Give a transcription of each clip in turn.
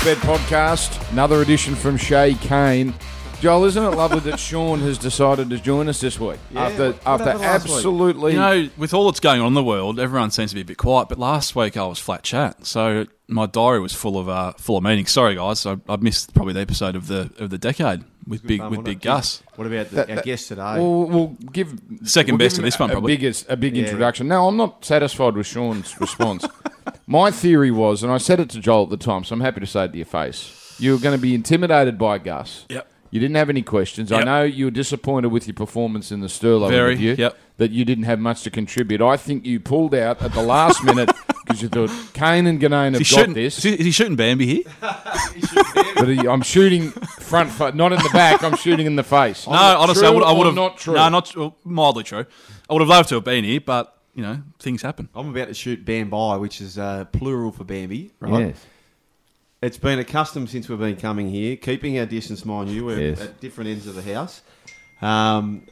Sportsbet podcast, another edition from Shay Kane. Joel, isn't it lovely that Sean has decided to join us this week after after happened week? absolutely You know, with all that's going on in the world, everyone seems to be a bit quiet. But last week I was flat chat, so my diary was full of uh, full of meetings. Sorry, guys, I, I missed probably the episode of the of the decade with big fun, with big? Gus. What about the, That- our that- guest today? We'll, we'll give Second we'll best give of this one, a, probably. A big, a big Yeah. introduction. Now, I'm not satisfied with Sean's response. My theory was, and I said it to Joel at the time, so I'm happy to say it to your face. You were going to be intimidated by Gus. Yep. You didn't have any questions. I know you were disappointed with your performance in the Sterlo Very, interview. yep. That you didn't have much to contribute. I think you pulled out at the last minute because you thought Kane and Ginnane have Is got shooting, this. is, he, is he shooting Bambi here? But he- I'm shooting front, fa- not in the back. I'm shooting in the face. No, honestly, I True would, I would have not true. No, not well, mildly true. I would have loved to have been here, but you know, things happen. I'm about to shoot Bambi, which is uh, plural for Bambi, right? It's been a custom since we've been coming here, keeping our distance, mind you. We're Yes. at different ends of the house. Um,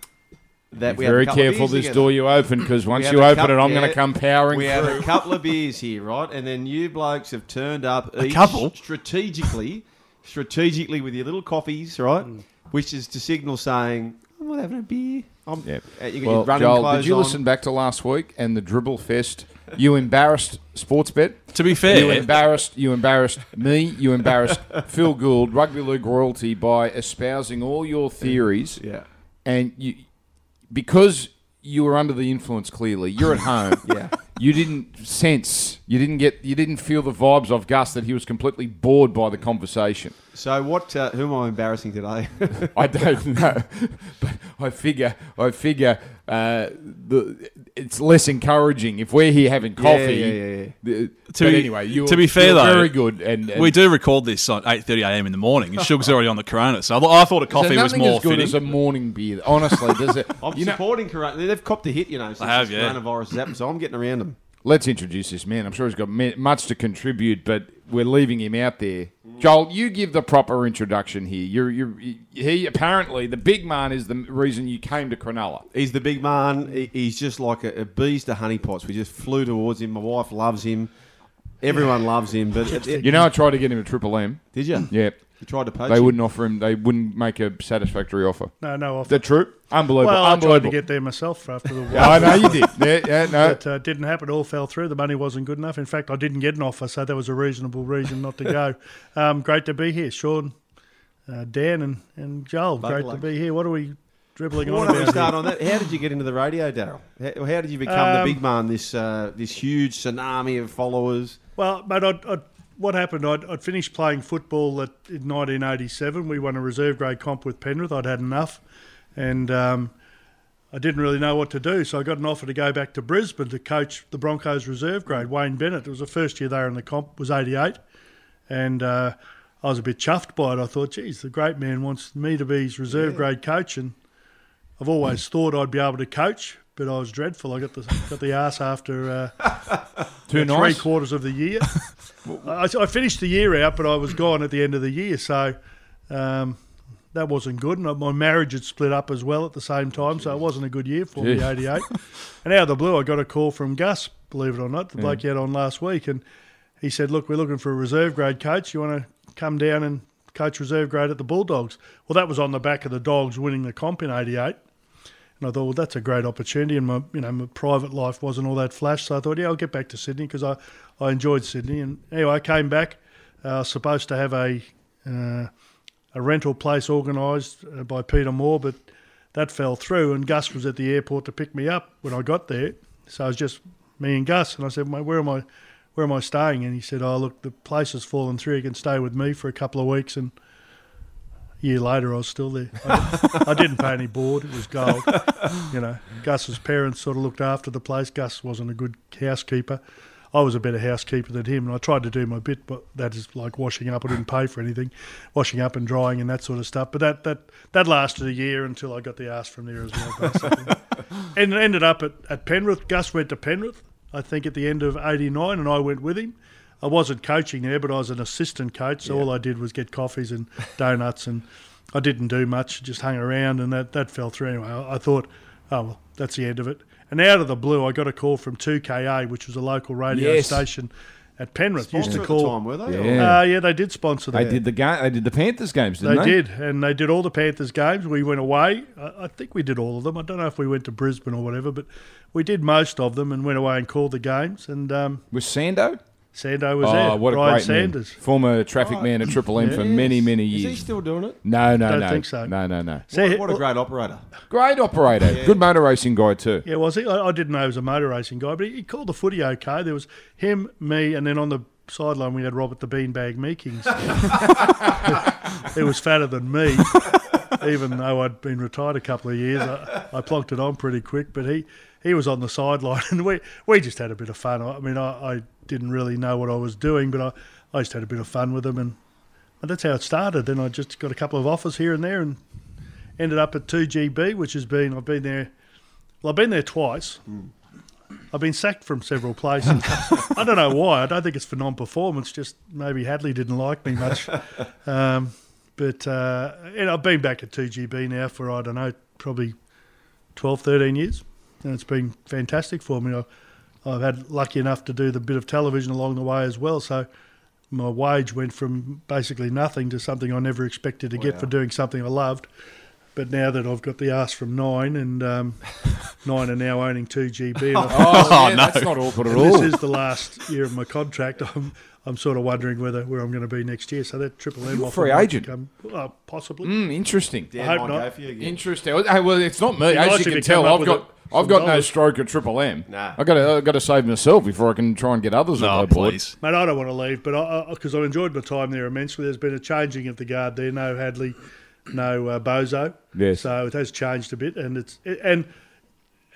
that Be we very careful this together. door you open because once you open cup- it, I'm yeah, going to come powering We have a couple of beers here, right? And then you blokes have turned up A each couple? strategically, strategically with your little coffees, right? Mm. Which is to signal saying, I'm not having a beer. I'm, Yep. uh, you got Well, your running Joel, did you on. listen back to last week and the dribble fest? You embarrassed Sportsbet. To be fair, You embarrassed. You embarrassed me. You embarrassed Phil Gould, rugby league royalty, by espousing all your theories, Yeah. and you because you were under the influence. Clearly, you're at home. Yeah. You didn't sense. You didn't get. You didn't feel the vibes of Gus that he was completely bored by the conversation. So what? Uh, who am I embarrassing today? I don't know, but I figure I figure uh, the it's less encouraging if we're here having coffee. yeah, yeah, yeah. The- To but be- anyway, you to be fair, though, very good. And, and we do record this at eight thirty a.m. in the morning, and Sugar's already on the Corona. So I, I thought a so coffee was more as good fitting. as a morning beer. Honestly, does it? I'm know, supporting Corona. They've copped a hit, you know, since have, this yeah. coronavirus has happened, so I'm getting around them. Let's introduce this man. I'm sure he's got much to contribute, but we're leaving him out there. Joel, you give the proper introduction here. You're, you're, he apparently the big man is the reason you came to Cronulla. He's the big man. He's just like a, bees to honeypots. We just flew towards him. My wife loves him. Everyone loves him. But it- it- You know, I tried to get him a triple M. did you? Yeah, You tried to poach they him? wouldn't offer him. They wouldn't make a satisfactory offer. No, no Is offer. that true? Unbelievable. Well, I tried to Unbelievable. get there myself after the Yeah, I know you did. Yeah, yeah, no. But uh, didn't happen. It all fell through. The money wasn't good enough. In fact, I didn't get an offer, so that was a reasonable reason not to go. Um, great to be here, Sean, uh, Dan, and, and Joel. Bug great luck. to be here. What are we dribbling Why on don't start on that? How did you get into the radio, Daryl? How, how did you become the Um, big man? This uh, this huge tsunami of followers. Well, mate, I'd, I'd, what happened? I'd, I'd finished playing football at, in 1987. We won a reserve grade comp with Penrith. I'd had enough, and um, I didn't really know what to do. So I got an offer to go back to Brisbane to coach the Broncos reserve grade. Wayne Bennett. It was the first year there in the comp. Was 88, and uh, I was a bit chuffed by it. I thought, geez, the great man wants me to be his reserve grade coach, and I've always thought I'd be able to coach. But I was dreadful. I got the got the ass after uh, three nice. quarters of the year. I, I finished the year out, but I was gone at the end of the year, so um, that wasn't good. And my marriage had split up as well at the same time, so it wasn't a good year for me. '88, and out of the blue, I got a call from Gus. Believe it or not, the bloke you had on last week, and he said, "Look, we're looking for a reserve grade coach. You want to come down and coach reserve grade at the Bulldogs?" Well, that was on the back of the Dogs winning the comp in '88. And I thought, well, that's a great opportunity. And my, you know, my private life wasn't all that flash. So I thought, yeah, I'll get back to Sydney because I, I enjoyed Sydney. And anyway, I came back. Uh, I was supposed to have a, uh, a rental place organised uh, by Peter Moore, but that fell through. And Gus was at the airport to pick me up when I got there. So it was just me and Gus. And I said, mate, where am I? Where am I staying? And he said, "Oh, look, the place has fallen through. You can stay with me for a couple of weeks." And year later, I was still there. I, I didn't pay any board; it was gold. You know, Gus's parents sort of looked after the place. Gus wasn't a good housekeeper. I was a better housekeeper than him, and I tried to do my bit, but that is like washing up. I didn't pay for anything, washing up and drying and that sort of stuff. But that that that lasted a year until I got the ass from there as well, basically. and ended up at, at Penrith. Gus went to Penrith, I think, at the end of '89, and I went with him. I wasn't coaching there, but I was an assistant coach, so all I did was get coffees and donuts, and I didn't do much, just hung around, and that, that fell through anyway. I, I thought, oh, well, that's the end of it. And out of the blue, I got a call from 2KA, which was a local radio Yes. station, at Penrith used Sponsor to at call. the time, were they? Yeah. Uh, yeah, they did sponsor They did the game. They did the Panthers games, They didn't they, they? did, and they did all the Panthers games. We went away. I, I think we did all of them. I don't know if we went to Brisbane or whatever, but we did most of them and went away and called the games. And um, Was Sando? Sando was oh, there. what a Brian great Sanders. man! Former traffic oh, man at Triple M for Yes. many, many Is he still doing it? no, no, Don't no, think so. no, no, no. See, What a great operator. Great operator, good motor racing guy too. Yeah, was he? I, I didn't know he was a motor racing guy, but he, he called the footy okay. There was him, me, and then on the sideline we had Robert the Beanbag Meekings. he was fatter than me, even though I'd been retired a couple of years. I, I plonked it on pretty quick, but he, he was on the sideline, and we, we just had a bit of fun. I, mean, I, I didn't really know what I was doing, but I, I just had a bit of fun with him, and, and that's how it started. Then I just got a couple of offers here and there, and ended up at 2GB, which has been I've been there. Well, I've been there twice. I've been sacked from several places. I don't know why. I don't think it's for non-performance. Just maybe Hadley didn't like me much. Um, but uh, and I've been back at 2GB now for I don't know, probably 12, 13 years, and it's been fantastic for me. I, I've had lucky enough to do the bit of television along the way as well. So my wage went from basically nothing to something I never expected to get for doing something I loved. But now that I've got the ass from nine, and um, nine are now owning two GB, and I- Oh, yeah, that's not awkward at all. this is the last year of my contract. I'm I'm sort of wondering whether where I'm going to be next year. So that triple M You're a offer free agent. become- uh, possibly. Mm, interesting. Dan hope not. go for you again. Interesting. Hey, well, it's not me. Be As you can tell, I've got a- I've some got no stroke at Triple M. Nah. I got to I got to save myself before I can try and get others No, on board. please. Mate, I don't want to leave, but because I've enjoyed my time there immensely. There's been a changing of the guard there. No Hadley, no uh, Bozo. Yes. So it has changed a bit, and it's and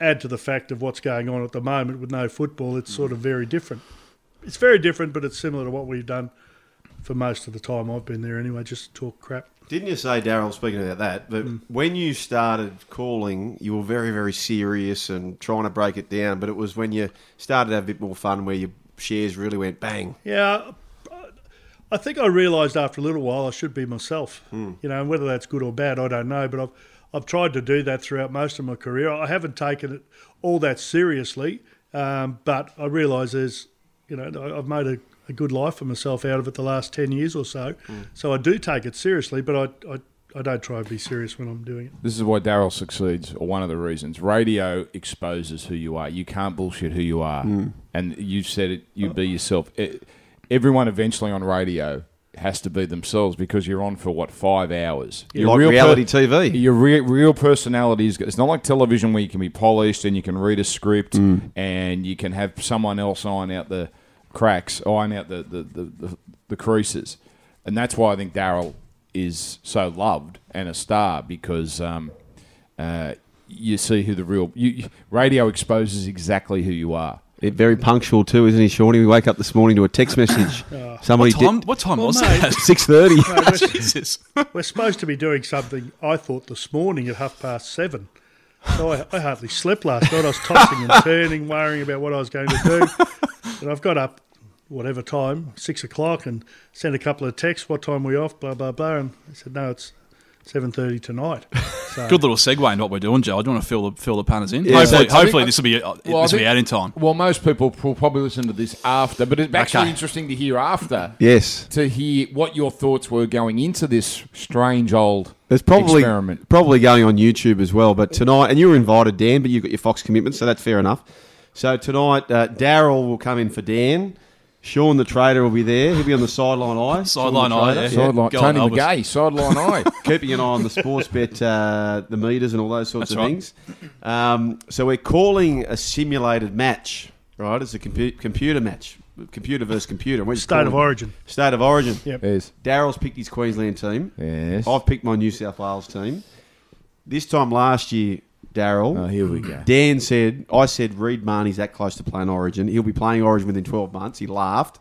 add to the fact of what's going on at the moment with no football, it's sort of very different. It's very different, but it's similar to what we've done for most of the time I've been there. Anyway, just talk crap. Didn't you say, Daryl, speaking about that, but Mm. when you started calling, you were very, very serious and trying to break it down, but it was when you started to have a bit more fun where your shares really went bang. Yeah, I think I realised after a little while I should be myself. Hmm. You know, and whether that's good or bad, I don't know. But I've I've tried to do that throughout most of my career. I haven't taken it all that seriously, um, but I realise there's, you know, I- I've made a, a good life for myself out of it the last ten years or so. Hmm. So I do take it seriously, but I, I I don't try to be serious when I'm doing it. This is why Daryl succeeds, or one of the reasons. Radio exposes who you are. You can't bullshit who you are, hmm. and you said it. You be yourself. It, everyone eventually on radio has to be themselves because you're on for what five hours. Your like real reality TV. Your re- real personality is. It's not like television where you can be polished and you can read a script and you can have someone else iron out the cracks, iron out the the, the, the, the creases, and that's why I think Daryl is so loved and a star because um, uh, you see who the real you, radio exposes exactly who you are. It, very punctual too, isn't he, Shawnee? We wake up this morning to a text message. Somebody What time, what time Well, was mate. that? six thirty. Jesus. We're supposed to be doing something, I thought, this morning at half past seven. So I, I hardly slept last night. I was tossing and turning, worrying about what I was going to do. And I've got up, whatever time, six o'clock, and sent a couple of texts, what time we off, blah, blah, blah. And I said, no, it's 7.30 tonight. So, Good little segue into what we're doing, Joe. I do you want to fill the fill the punters in? Yeah, hopefully, so I think- hopefully this will be uh, Well, this will think- be out in time. Well, most people will probably listen to this after, but it's actually Okay. interesting to hear after Yes. to hear what your thoughts were going into this strange old There's probably experiment. probably going on YouTube as well. But tonight, and you were invited, Dan, but you've got your Fox commitment, so that's fair enough. So tonight, uh, Daryl will come in for Dan. Sean the trader will be there. He'll be on the sideline eye. Sean the Sideline eye, trader. yeah. Sideline, Go on, Tony Elvis. McGay, sideline eye. keeping an eye on the sports bet, uh, the meters, and all those sorts That's of right. things. Um, so we're calling a simulated match, right? It's a compu- computer match, computer versus computer. We're state of origin. State of origin. Yep. yes, Daryl's picked his Queensland team. yes. I've picked my New South Wales team. This time last year, Daryl. Oh, here we go. Dan said, I said, Reed Mahoney's that close to playing Origin. He'll be playing Origin within 12 months. He laughed.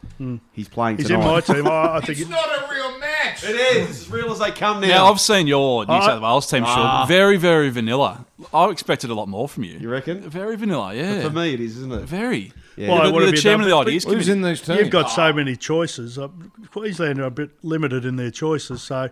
He's playing He's in tonight. my team. I, I think It's it, not a real match. It is. It's as real as they come now. Now I've seen your New I- South Wales team, Sean. Ah. Very, very vanilla. I expected a lot more from you. You reckon? Very vanilla, yeah. For me, it is, isn't it? Very. Yeah. Why, You're what the, have the chairman done? of the ideas Who's committee. in these teams? You've got so many choices. Uh, Queensland are a bit limited in their choices, so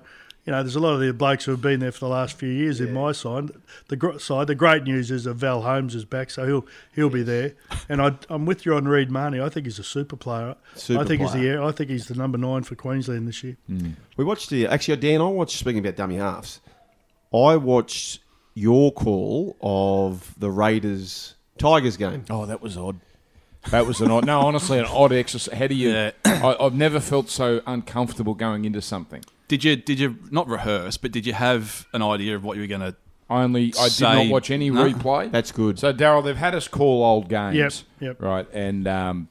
you know, there's a lot of the blokes who have been there for the last few years in my side. The gr- side, the great news is that Val Holmes is back, so he'll he'll be there. And I, I'm with you on Reed Mahoney. I think he's a super player. Super I think he's the I think he's the number nine for Queensland this year. Hmm. We watched the actually uh, Dan. I watched speaking about dummy halves. I watched your call of the Raiders Tigers game. Oh, that was odd. That was an odd. No, honestly, an odd exercise. How do you? Yeah. I, I've never felt so uncomfortable going into something. Did you did you not rehearse, but did you have an idea of what you were going to? I only I did Say- not watch any No. replay. That's good. So Daryl, they've had us call old games. Yep, yep. Right, and um,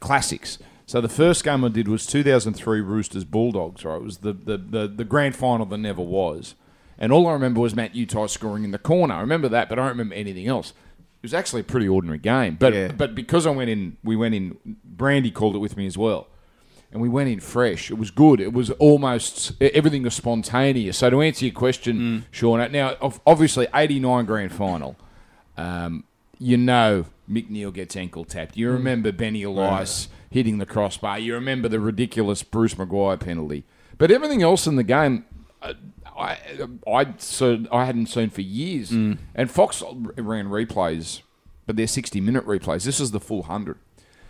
classics. So the first game I did was 2003 Roosters Bulldogs. Right, it was the the, the, the grand final that never was, and all I remember was Matt Utai scoring in the corner. I remember that, but I don't remember anything else. It was actually a pretty ordinary game, but Yeah. but because I went in, we went in. Brandy called it with me as well, and we went in fresh. It was good. It was almost everything was spontaneous. So to answer your question, Sean, now obviously 89 grand final um, you know McNeil gets ankle tapped. You remember Benny Elias hitting the crossbar. You remember the ridiculous Bruce McGuire penalty. But everything else in the game, uh, I I so I hadn't seen for years. And Fox ran replays, but they're sixty minute replays. This is the full hundred.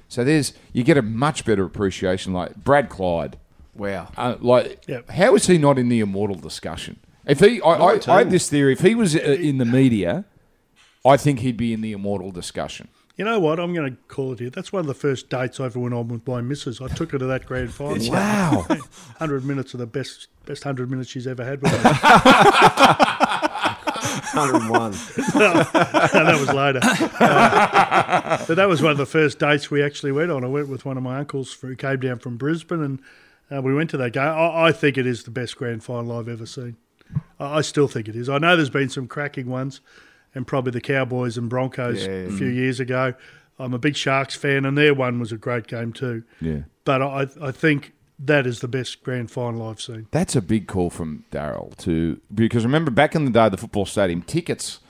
So there's you get a much better appreciation. Like Brad Clyde, Wow. uh, like, Yep. how is he not in the immortal discussion? If he, I, I, I had this theory. If he was uh, in the media, I think he'd be in the immortal discussion. You know what? I'm going to call it here. That's one of the first dates I ever went on with my missus. I took her to that grand final. Wow. 100 minutes of the best best 100 minutes she's ever had with me. 101. that was later. Uh, but that was one of the first dates we actually went on. I went with one of my uncles who came down from Brisbane, and uh, we went to that game. I, I think it is the best grand final I've ever seen. I, I still think it is. I know there's been some cracking ones, and probably the Cowboys and Broncos Yeah. a few years ago. I'm a big Sharks fan, and their one was a great game too. Yeah. But I, I think that is the best grand final I've seen. That's a big call from Daryl to because remember back in the day, the football stadium tickets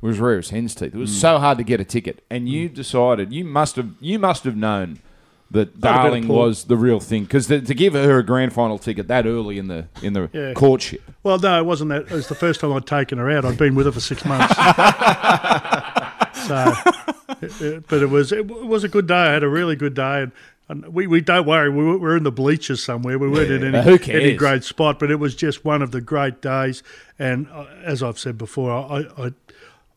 was as rare as hen's teeth. It was mm. so hard to get a ticket, and you mm. decided you must have you must have known that Had a bit of Darling was the real thing because to, to give her a grand final ticket that early in the in the Yeah. courtship. Well, no, it wasn't that. It was the first time I'd taken her out. I'd been with her for six months. so, it- it- but it was it was a good day. I had a really good day, and, and we, we don't worry. We were, in the bleachers somewhere. We weren't in Uh, any, any great spot, but it was just one of the great days. And uh, as I've said before, I, I,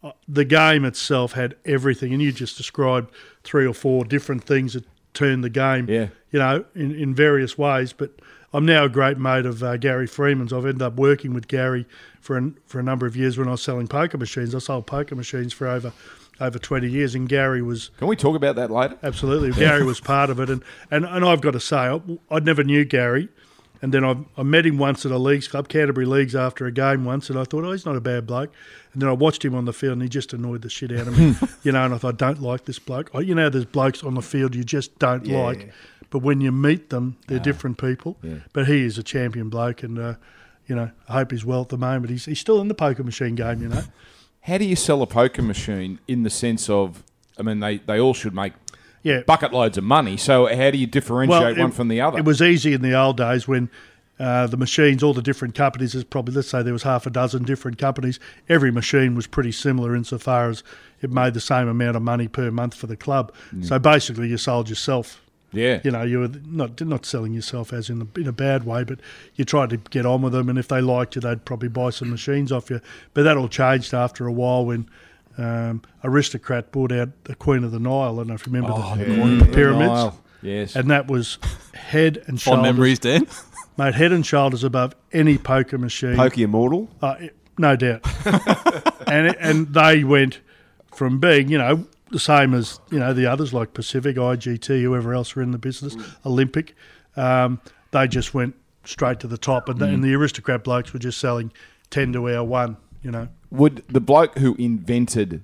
I the game itself had everything, and you just described three or four different things that turned the game. Yeah. you know, in, in various ways. But I'm now a great mate of uh, Gary Freeman's. I've ended up working with Gary for an, for a number of years when I was selling poker machines. I sold poker machines for over over 20 years, and Gary was Can we talk about that later? absolutely Gary was part of it. And, and, and I've got to say, I, I never knew Gary. And then I, I met him once at a leagues club, Canterbury Leagues, after a game once, and I thought, oh, he's not a bad bloke. And then I watched him on the field, and he just annoyed the shit out of me, you know. And I thought, I don't like this bloke. I, you know, there's blokes on the field you just don't Yeah. like, but when you meet them, they're different people. But he is a champion bloke, and uh, you know, I hope he's well at the moment. He's he's still in the poker machine game, you know. How do you sell a poker machine in the sense of, I mean, they, they all should make Yeah, bucket loads of money. So how do you differentiate it- one from the other? It was easy in the old days when uh, the machines, all the different companies, is probably, let's say there was half a dozen different companies. Every machine was pretty similar insofar as it made the same amount of money per month for the club. So basically, you sold yourself. Yeah. You know, you were not not selling yourself as in a, in a bad way, but you tried to get on with them, and if they liked you, they'd probably buy some machines off you. But that all changed after a while when um, Aristocrat bought out the Queen of the Nile. I don't know if you remember Oh, the, the the Queen of the pyramids Nile. Yes. and that was head and Fond shoulders, memories, Dan. mate, head and shoulders above any poker machine. Poker Immortal. Uh, no doubt. and it, and they went from being, you know, the same as you know the others like Pacific, IGT, whoever else were in the business, Olympic. Um, they just went straight to the top, and, the, and the aristocrat blokes were just selling ten to our one. You know, would the bloke who invented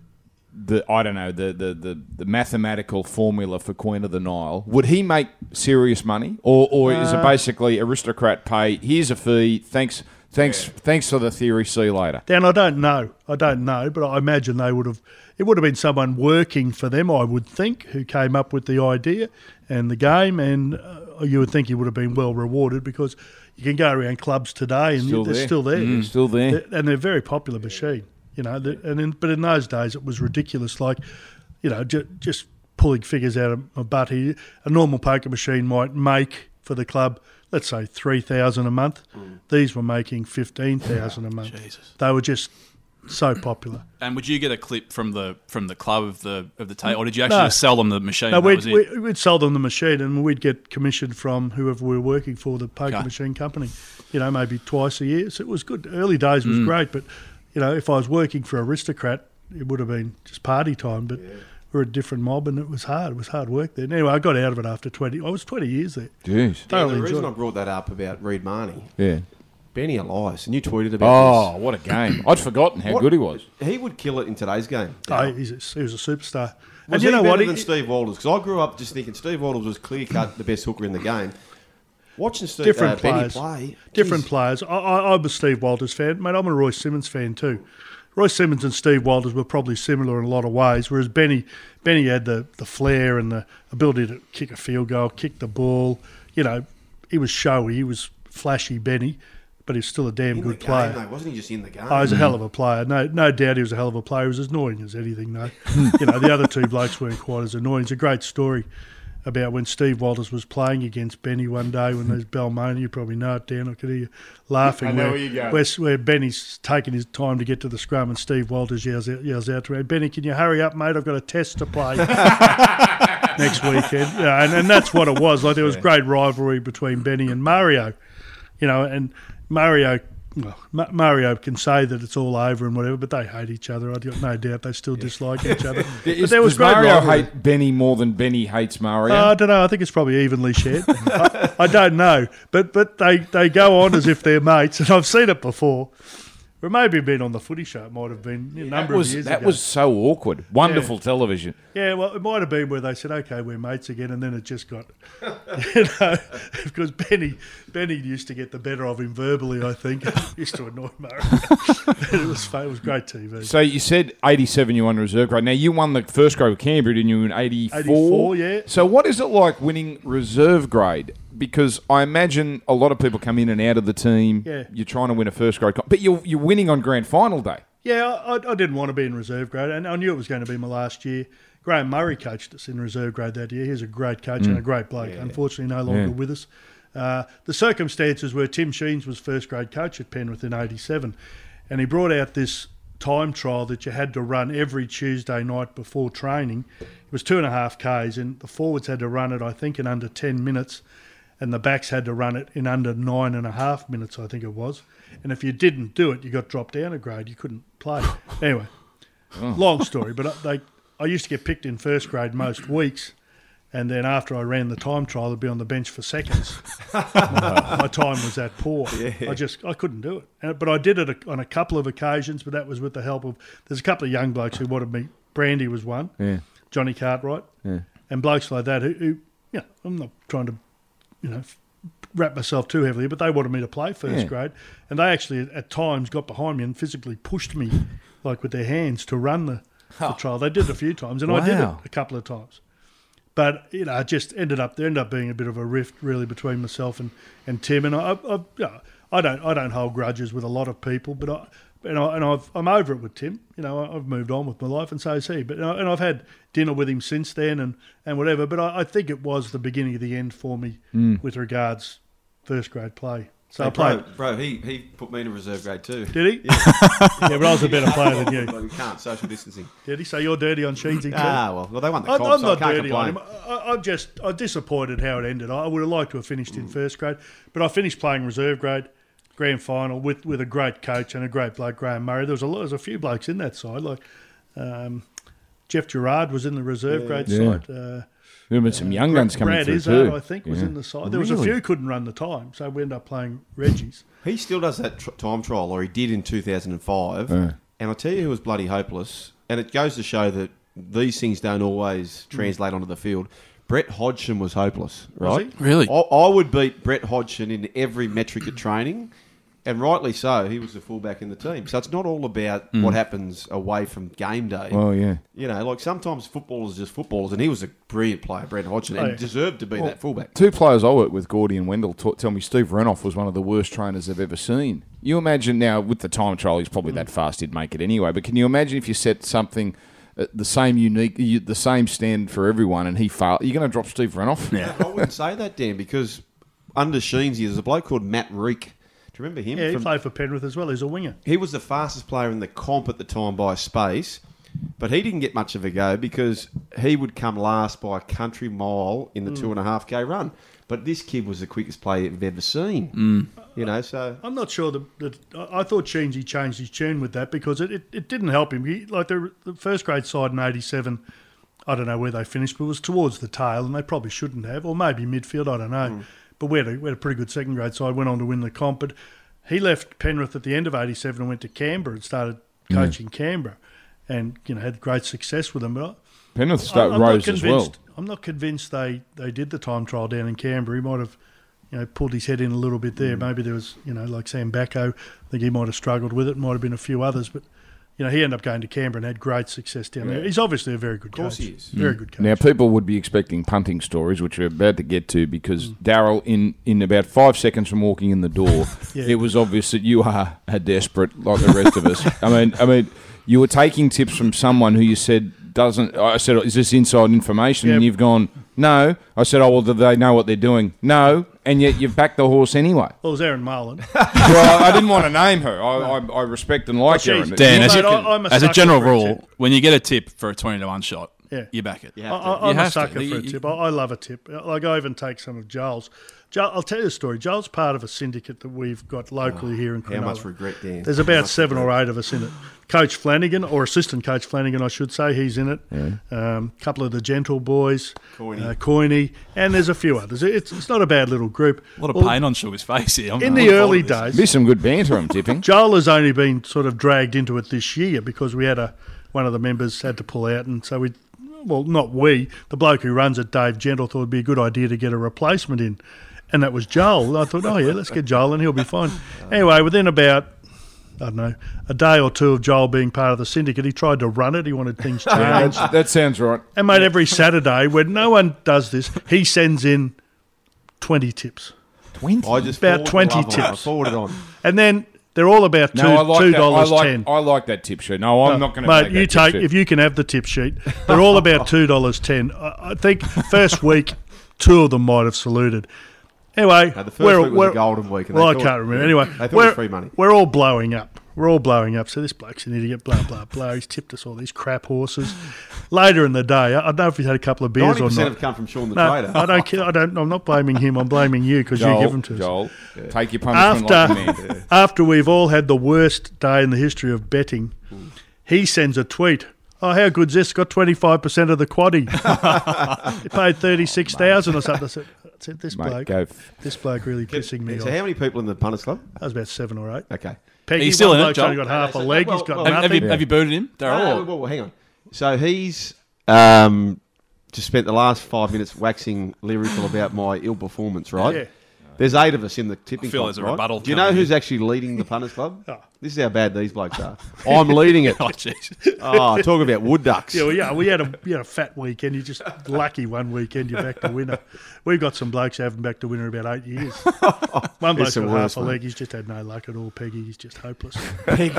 the I don't know the, the, the, the mathematical formula for Queen of the Nile would he make serious money or or is Uh, it basically aristocrat pay here's a fee thanks thanks thanks for the theory see you later Dan, I don't know. I don't know, but I imagine they would have. It would have been someone working for them, I would think, who came up with the idea and the game, and uh, you would think he would have been well rewarded because you can go around clubs today and Still they're there. still there. Mm, still there. They're- and they're a very popular machine. You know, and in, but in those days it was ridiculous. Like, you know, ju- just pulling figures out of my butt here. A normal poker machine might make for the club, let's say three thousand a month. These were making fifteen thousand a month. Jesus. They were just so popular. And would you get a clip from the from the club of the of the tape, or did you actually No. just sell them the machine? No, we'd, we- we'd sell them the machine and we'd get commission from whoever we were working for, the poker Okay. machine company, you know, maybe twice a year. So it was good. Early days Mm. was great, but, you know, if I was working for Aristocrat, it would have been just party time. But we're a different mob and it was hard. It was hard work there. Anyway, I got out of it after 20. I was 20 years there. Jeez. Dan, Thoroughly the reason enjoyed I brought that up about Reed Mahoney, Yeah. Benny Elias, and you tweeted about this. Oh, what a game! I'd forgotten how What- good he was. He would kill it in today's game. Oh, he's a, he was a superstar. Was and you he know better what? than He- Steve Walters? Because I grew up just thinking Steve Walters was clear cut the best hooker in the game. Watching Steve, different uh, Benny players. play, different geez, players. I, I, I'm a Steve Walters fan, mate. I'm a Roy Simmons fan too. Roy Simmons and Steve Walters were probably similar in a lot of ways, whereas Benny Benny had the, the flair and the ability to kick a field goal, kick the ball. You know, he was showy, he was flashy, Benny, but he's still a damn in the good game, player. though, wasn't he just in the game? Oh, he's a hell of mm. a player. No, no doubt he was a hell of a player. He was as annoying as anything, though. you know, the other two blokes weren't quite as annoying. It's a great story about when Steve Walters was playing against Benny one day when there's Belmona. You probably know it, Dan. I could hear you laughing. I know where, where you're going. Where, where Benny's taking his time to get to the scrum and Steve Walters yells out, yells out to him, Benny, can you hurry up, mate? I've got a test to play next weekend. Yeah, and, and that's what it was. Like there was great rivalry between Benny and Mario you know, and Mario. Well, Mario can say that it's all over and whatever, but they hate each other. I've got no doubt they still dislike each other. Is, but there was does great Mario rivalry. hate Benny more than Benny hates Mario? Uh, I don't know. I think it's probably evenly shared. I, I don't know, but but they, they go on as if they're mates, and I've seen it before. Or maybe been on the footy show. It might have been a number was of years that ago. was so awkward. Wonderful television. Yeah, well, it might have been where they said, "Okay, we're mates again," and then it just got, you know, because Benny Benny used to get the better of him verbally. I think used to annoy Murray. it was. It was great TV. So you said eighty-seven. You won reserve grade. Now you won the first grade with Canberra, didn't you? In eighty-four. 84, yeah. So what is it like winning reserve grade? Because I imagine a lot of people come in and out of the team. Yeah. You're trying to win a first grade, comp- but you're you're winning on grand final day. Yeah, I, I didn't want to be in reserve grade, and I knew it was going to be my last year. Graham Murray coached us in reserve grade that year. He's a great coach and a great bloke. Unfortunately, no longer Yeah. with us. Uh, the circumstances were Tim Sheens was first grade coach at Penrith in '87, and he brought out this time trial that you had to run every Tuesday night before training. It was two and a half k's, and the forwards had to run it, I think, in under ten minutes, and the backs had to run it in under nine and a half minutes, I think it was. And if you didn't do it, you got dropped down a grade. You couldn't play. Anyway, oh. long story, but I- they, I used to get picked in first grade most weeks, and then after I ran the time trial, I'd be on the bench for seconds. my, my time was that poor. I just I couldn't do it. And, but I did it on a couple of occasions, but that was with the help of there's a couple of young blokes who wanted me. Brandy was one, Yeah. Johnny Cartwright, Yeah. and blokes like that who, who you know, I'm not trying to, you know, wrap myself too heavily, but they wanted me to play first Yeah. grade, and they actually at times got behind me and physically pushed me, like with their hands, to run the, the trial. They did it a few times, and I did it a couple of times. But you know, it just ended up there ended up being a bit of a rift really between myself and, and Tim. And I, I, I don't I don't hold grudges with a lot of people, but I and, I, and I've, I'm over it with Tim. You know, I've moved on with my life, and so is he. But and I've had dinner with him since then, and, and whatever. But I, I think it was the beginning of the end for me with regards first grade play. So I played. bro, bro, he, he put me in a reserve grade too. Did he? Yeah. but I was a better player than you. But we can't social distancing. Did he? So you're dirty on Sheensy too? Ah, well, well, they won the I'm, comp, I'm so not I can't dirty complain. on him. I, I'm just I'm disappointed how it ended. I would have liked to have finished in first grade, but I finished playing reserve grade, grand final with, with a great coach and a great bloke, Graham Murray. There was a lot, there was a few blokes in that side, like um, Jeff Gerard was in the reserve grade Yeah. side. Uh, There have some young guns coming Brad through Izzard, too. I think, was Yeah. in the side. There was a few couldn't run the time, so we ended up playing Reggie's. He still does that tr- time trial, or he did in 2005. Yeah. And I'll tell you who was bloody hopeless. And it goes to show that these things don't always translate onto the field. Brett Hodgson was hopeless, right? he? Really? I, I would beat Brett Hodgson in every metric at training. And rightly so, he was the fullback in the team. So it's not all about what happens away from game day. Well, yeah. You know, like sometimes footballers are just footballers, and he was a brilliant player, Brett Hodgson, and Oh, yeah. deserved to be that fullback. Two players I worked with, Gordy and Wendell, ta- tell me Steve Renouf was one of the worst trainers they've ever seen. You imagine now with the time trial, he's probably that fast he'd make it anyway. But can you imagine if you set something uh, the same unique, the same standard for everyone, and he failed? You're going to drop Steve Renouf? Yeah. I wouldn't say that, Dan, because under Sheensy, there's a bloke called Matt Reek. Do you remember him? Yeah, he From- played for Penrith as well. He's a winger. he was the fastest player in the comp at the time by space, but he didn't get much of a go because he would come last by a country mile in the Hmm. two and a half k run. But this kid was the quickest player you've ever seen. Mm. You know, so I'm not sure that, that I I thought Sheensy changed his tune with that because it, it, it didn't help him. He, like the, the first grade side in '87, I don't know where they finished, but it was towards the tail, and they probably shouldn't have, or maybe midfield. I don't know. But we had, a, we had a pretty good second grade side. Went on to win the comp, but he left Penrith at the end of '87 and went to Canberra and started coaching Canberra, and you know had great success with them. But Penrith I- start not rose as well. convinced- I'm not convinced they, they did the time trial down in Canberra. He might have, you know, pulled his head in a little bit Mm. there. Maybe there was, you know, like Sam Backo. I think he might have struggled with it. Might have been a few others, but you know, he ended up going to Canberra and had great success down there. He's obviously a very good coach. Of course coach. he is. Very good coach. Now, people would be expecting punting stories, which we're about to get to, because Mm. Daryl, in, in about five seconds from walking in the door, Yeah. it was obvious that you are a desperate like the rest of us. I mean, I mean, you were taking tips from someone who you said doesn't. I said, "Is this inside information?" And you've gone, "No." I said, "Oh well, do they know what they're doing?" No, and yet you've backed the horse anyway. well, it was Aaron Marlin. well, I didn't want to name her. I, I, I respect and like Well, her. Dan, as, mate, you, I- I'm a as a general for a rule, when you get a tip for a 20 to 1 shot, Yeah. you back it. You I, have to. I, I'm You a have to. sucker for a tip. I, I love a tip. Like I even take some of Giles. Joel, I'll tell you a story. Joel's part of a syndicate that we've got locally here in Oh, how much regret, Dan? There's about much seven or eight of us in it. Coach Flanagan, or assistant coach Flanagan, I should say, he's in it. A um, couple of the Gentle boys, Coyne. uh, Coyne, and there's a few others. It's, it's not a bad little group. A lot of Well, pain on Sugar's face here. I'm- In the early to this. days, Be some good banter, I'm tipping. Joel has only been sort of dragged into it this year because we had a one of the members had to pull out, and so we, well, not we, the bloke who runs it, Dave Gentle, thought it'd be a good idea to get a replacement in, and that was Joel. I thought, oh yeah, let's get Joel, and he'll be fine. Anyway, within about I don't know a day or two of Joel being part of the syndicate, he tried to run it. He wanted things changed, that, that sounds right. and mate, every Saturday when no one does this, he sends in twenty tips, Twenty. I just About 20 the love on. I tips. forward it on. and then. They're all about two No, I like two that. I dollars like, ten. I like that tip sheet. No, I'm not going to. Mate, take you that tip take sheet. if you can have the tip sheet. They're all about two dollars ten. I, I think first week, two of them might have saluted. Anyway, No, the first we're, week was we're, a golden week. and well, they I thought- can't remember. Anyway, they thought it was free money. we're all blowing up. We're all blowing up. So this bloke's an idiot. Blah blah blah. He's tipped us all these crap horses. Later in the day, I, I don't know if he's had a couple of beers Ninety or percent not. have come from Sean the No, Trader. I don't care. I don't. I'm not blaming him. I'm blaming you because you give them to us Joel, take your punishment after like a man. after we've all had the worst day in the history of betting, he sends a tweet. Oh, how good's this? Got twenty five percent of the quaddy. he paid thirty six thousand or something. I said, this Mate, bloke, go. this bloke really pissing me So off. how many people in the punters club? That was about seven or eight. Okay. Peggy, He's still one in it, bloke's Joel? only got half a so- leg. well, He's got well, Have, nothing. have you, have you booted him, No, Daryl? no, or- well, well, hang on. So he's um, just spent the last five minutes waxing lyrical about my ill performance, right? Yeah. There's eight of us in the tipping I feel club, there's a right? rebuttal Do you know coming who's in. actually leading the punters club? Oh. This is how bad these blokes are. I'm leading it. Oh, jeez. Oh, talk about wood ducks. Yeah, well, yeah, we had a we had a fat weekend. You're just lucky one weekend you're back to winner. We've got some blokes who haven't back to winner about eight years. One bloke's the got worst, half a mate. leg. He's just had no luck at all. Peggy, he's just hopeless. Peggy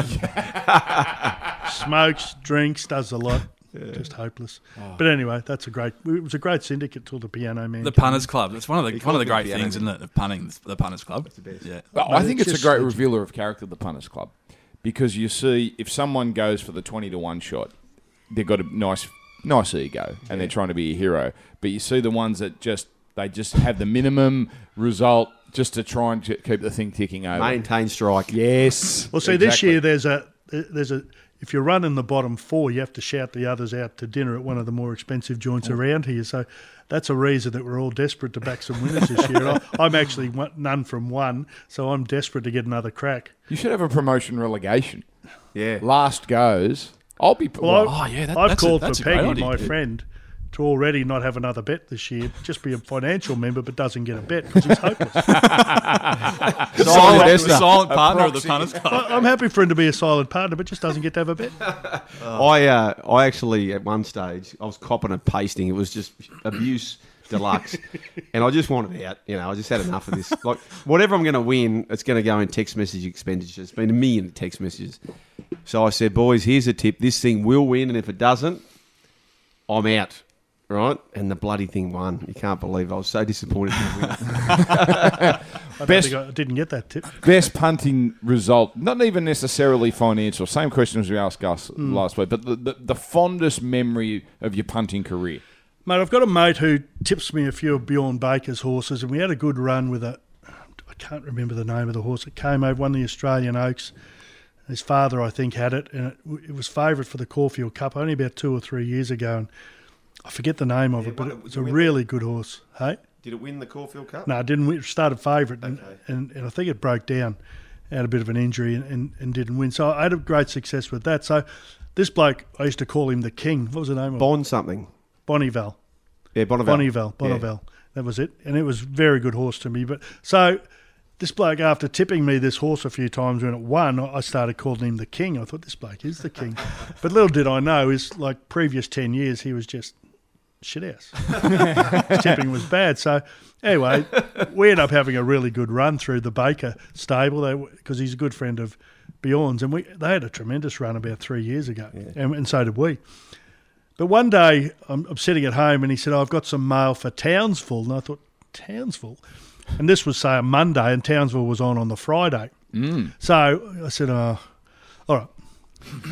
smokes, drinks, does a lot. Just hopeless. Oh. But anyway, that's a great. It was a great syndicate till the piano man. The came punters club. That's one of the He one of the great the things, piano. isn't it? Of punting the punters club. the best. Yeah. But Mate, I think it's it's, a great revealer of character, the punters club, because you see if someone goes for the twenty to one shot, they've got a nice, nice ego, and they're trying to be a hero. But you see the ones that just they just have the minimum result just to try and keep the thing ticking over. Maintain strike. Yes. Well, see, this year there's a there's a if you're running the bottom four, you have to shout the others out to dinner at one of the more expensive joints oh. around here. So that's a reason that we're all desperate to back some winners this year. I, I'm actually none from one, so I'm desperate to get another crack. you should have a promotion relegation. Yeah. Last goes. I'll be. Well, well, Oh, yeah, that- I've that's a- called that's for a great Peggy, idea. my friend, to already not have another bet this year, just be a financial member but doesn't get a bet because he's hopeless. silent, investor. silent partner of the proxy. punters club. I- I'm happy for him to be a silent partner, but just doesn't get to have a bet. I uh, I actually at one stage I was copping and pasting. It was just abuse deluxe, and I just wanted out. You know, I just had enough of this. Like whatever I'm going to win, it's going to go in text message expenditure. It's been a million text messages. So I said, boys, here's a tip. This thing will win, and if it doesn't, I'm out. Right, and the bloody thing won. You can't believe I was so disappointed. in the win. I, Best- I didn't get that tip. Best punting result, not even necessarily financial. Same question as we asked Gus hmm. last week, but the, the, the fondest memory of your punting career. Mate, I've got a mate who tips me a few of Bjorn Baker's horses, and we had a good run with a. I can't remember the name of the horse. It came over, won the Australian Oaks. His father, I think, had it, and it, it was favourite for the Caulfield Cup only about two or three years ago. And I forget the name of it, but won it it- was a it win really good horse. Hey, Did it win the Caulfield Cup? no, it didn't. win. It started favourite, and, Okay. and, and I think it broke down, had a bit of an injury, and, and, and didn't win. So I had a great success with that. So this bloke, I used to call him the King. What was the name of it? Bond something. Bonneval. Yeah, Bonneval. Bonneval, Bonneval. That was it, and it was a very good horse to me. But so this bloke, after tipping me this horse a few times when it won, I started calling him the king. I thought this bloke is the king, but little did I know is like previous ten years he was just shit ass. His tipping was bad. So anyway, we end up having a really good run through the Baker stable because he's a good friend of Bjorn's, and we they had a tremendous run about three years ago, and, and so did we. But one day I'm, I'm sitting at home and he said, oh, I've got some mail for Townsville. And I thought, Townsville? And this was, say, a Monday and Townsville was on on the Friday. Mm. So I said, oh, all right.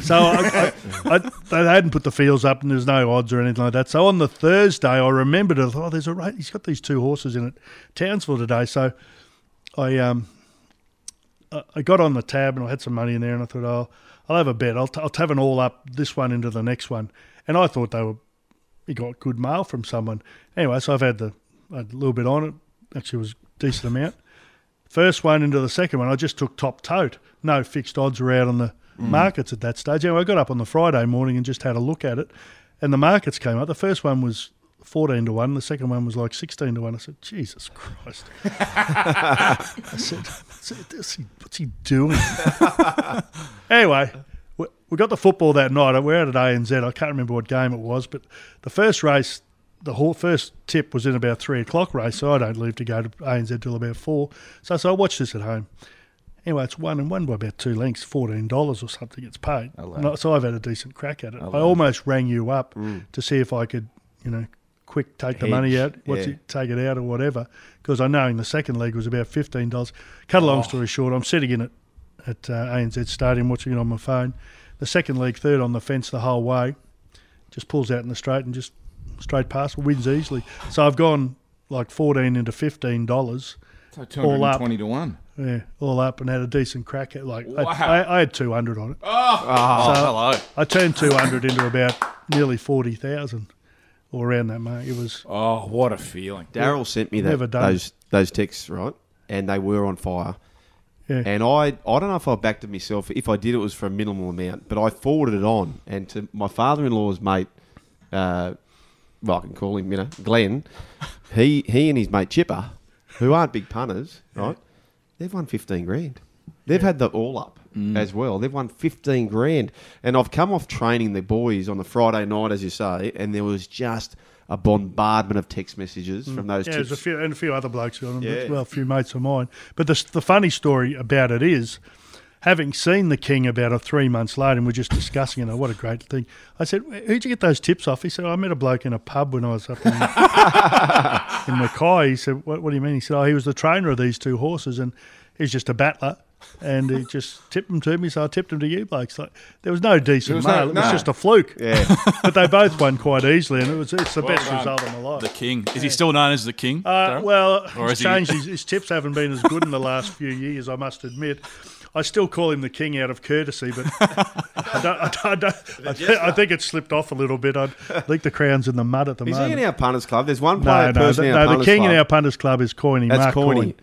So I, I, I, they hadn't put the fields up and there's no odds or anything like that. So on the Thursday, I remembered, I thought, oh, there's a rate. He's got these two horses in it, Townsville today. So I um, I- got on the tab and I had some money in there and I thought, oh, I'll have a bet. I'll, t- I'll have an all up this one into the next one. And I thought they were, he got good mail from someone. Anyway, so I've had the a little bit on it. Actually, was decent amount. First one into the second one, I just took top tote. No fixed odds were out on the markets at that stage. Anyway, I got up on the Friday morning and just had a look at it, and the markets came up. The first one was 14 to 1, the second one was like 16 to 1. I said, Jesus Christ. I said, what's he, what's he doing? anyway, we, we got the football that night. We're out at ANZ. I can't remember what game it was, but the first race, the whole first tip was in about three o'clock race, so I don't leave to go to ANZ till about four. So, so I watched this at home. Anyway, it's one and one by about two lengths, fourteen dollars or something. It's paid, so I've had a decent crack at it. I almost rang you up to see if I could, you know, quick take the money out, what's yeah. it, take it out or whatever, because I know in the second leg was about fifteen dollars. Cut a long story short, I'm sitting in it at uh, ANZ Stadium watching it on my phone. The second leg, third on the fence the whole way, just pulls out in the straight and just straight past, wins easily. So I've gone like fourteen into fifteen dollars. So All up. 220 to 1. Yeah, all up and had a decent crack at like I, Wow. I, I had two hundred on it. Oh, So- hello. I turned two hundred into about nearly forty thousand, or around that mark. It was Oh, what a feeling. Daryl sent me that, those those texts, right? And they were on fire. yeah. And I, I don't know if I backed it myself. If I did, it was for a minimal amount. But I forwarded it on, and to my father-in-law's mate, uh, well, I can call him, you know, Glenn. He he and his mate Chipper, who aren't big punters, right? They've won fifteen grand. They've had the all up mm. as well. They've won fifteen grand, and I've come off training the boys on the Friday night, as you say, and there was just a bombardment of text messages mm. from those Yeah, tips. there's a few and a few other blokes on them Yeah. as well, a few mates of mine. But the the funny story about it is, having seen the king about a three months later, and we're just discussing it. oh, What a great thing! I said, "Who'd you get those tips off?" He said, "I met a bloke in a pub when I was up in, in Mackay." He said, what, "What do you mean?" He said, "Oh, he was the trainer of these two horses, and he's just a battler." And he just tipped them to me, so I tipped them to you blokes. Like there was no decent There was no- mail; it was no. just a fluke. yeah, But they both won quite easily, and it was it's the best done. result of my life. The king. Is he still known as the king? Uh, well, Or he's is he- His, his tips haven't been as good in the last few years, I must admit. I still call him the king out of courtesy, but I, don't, I, don't, I, don't, I, thi- I think it's slipped off a little bit. I think the crown's in the mud at the moment. is he moment. in our punters club? There's one player no, no, person the, in our no, the king club. in our punters club is Coiney. That's Mark Corny. Coyne.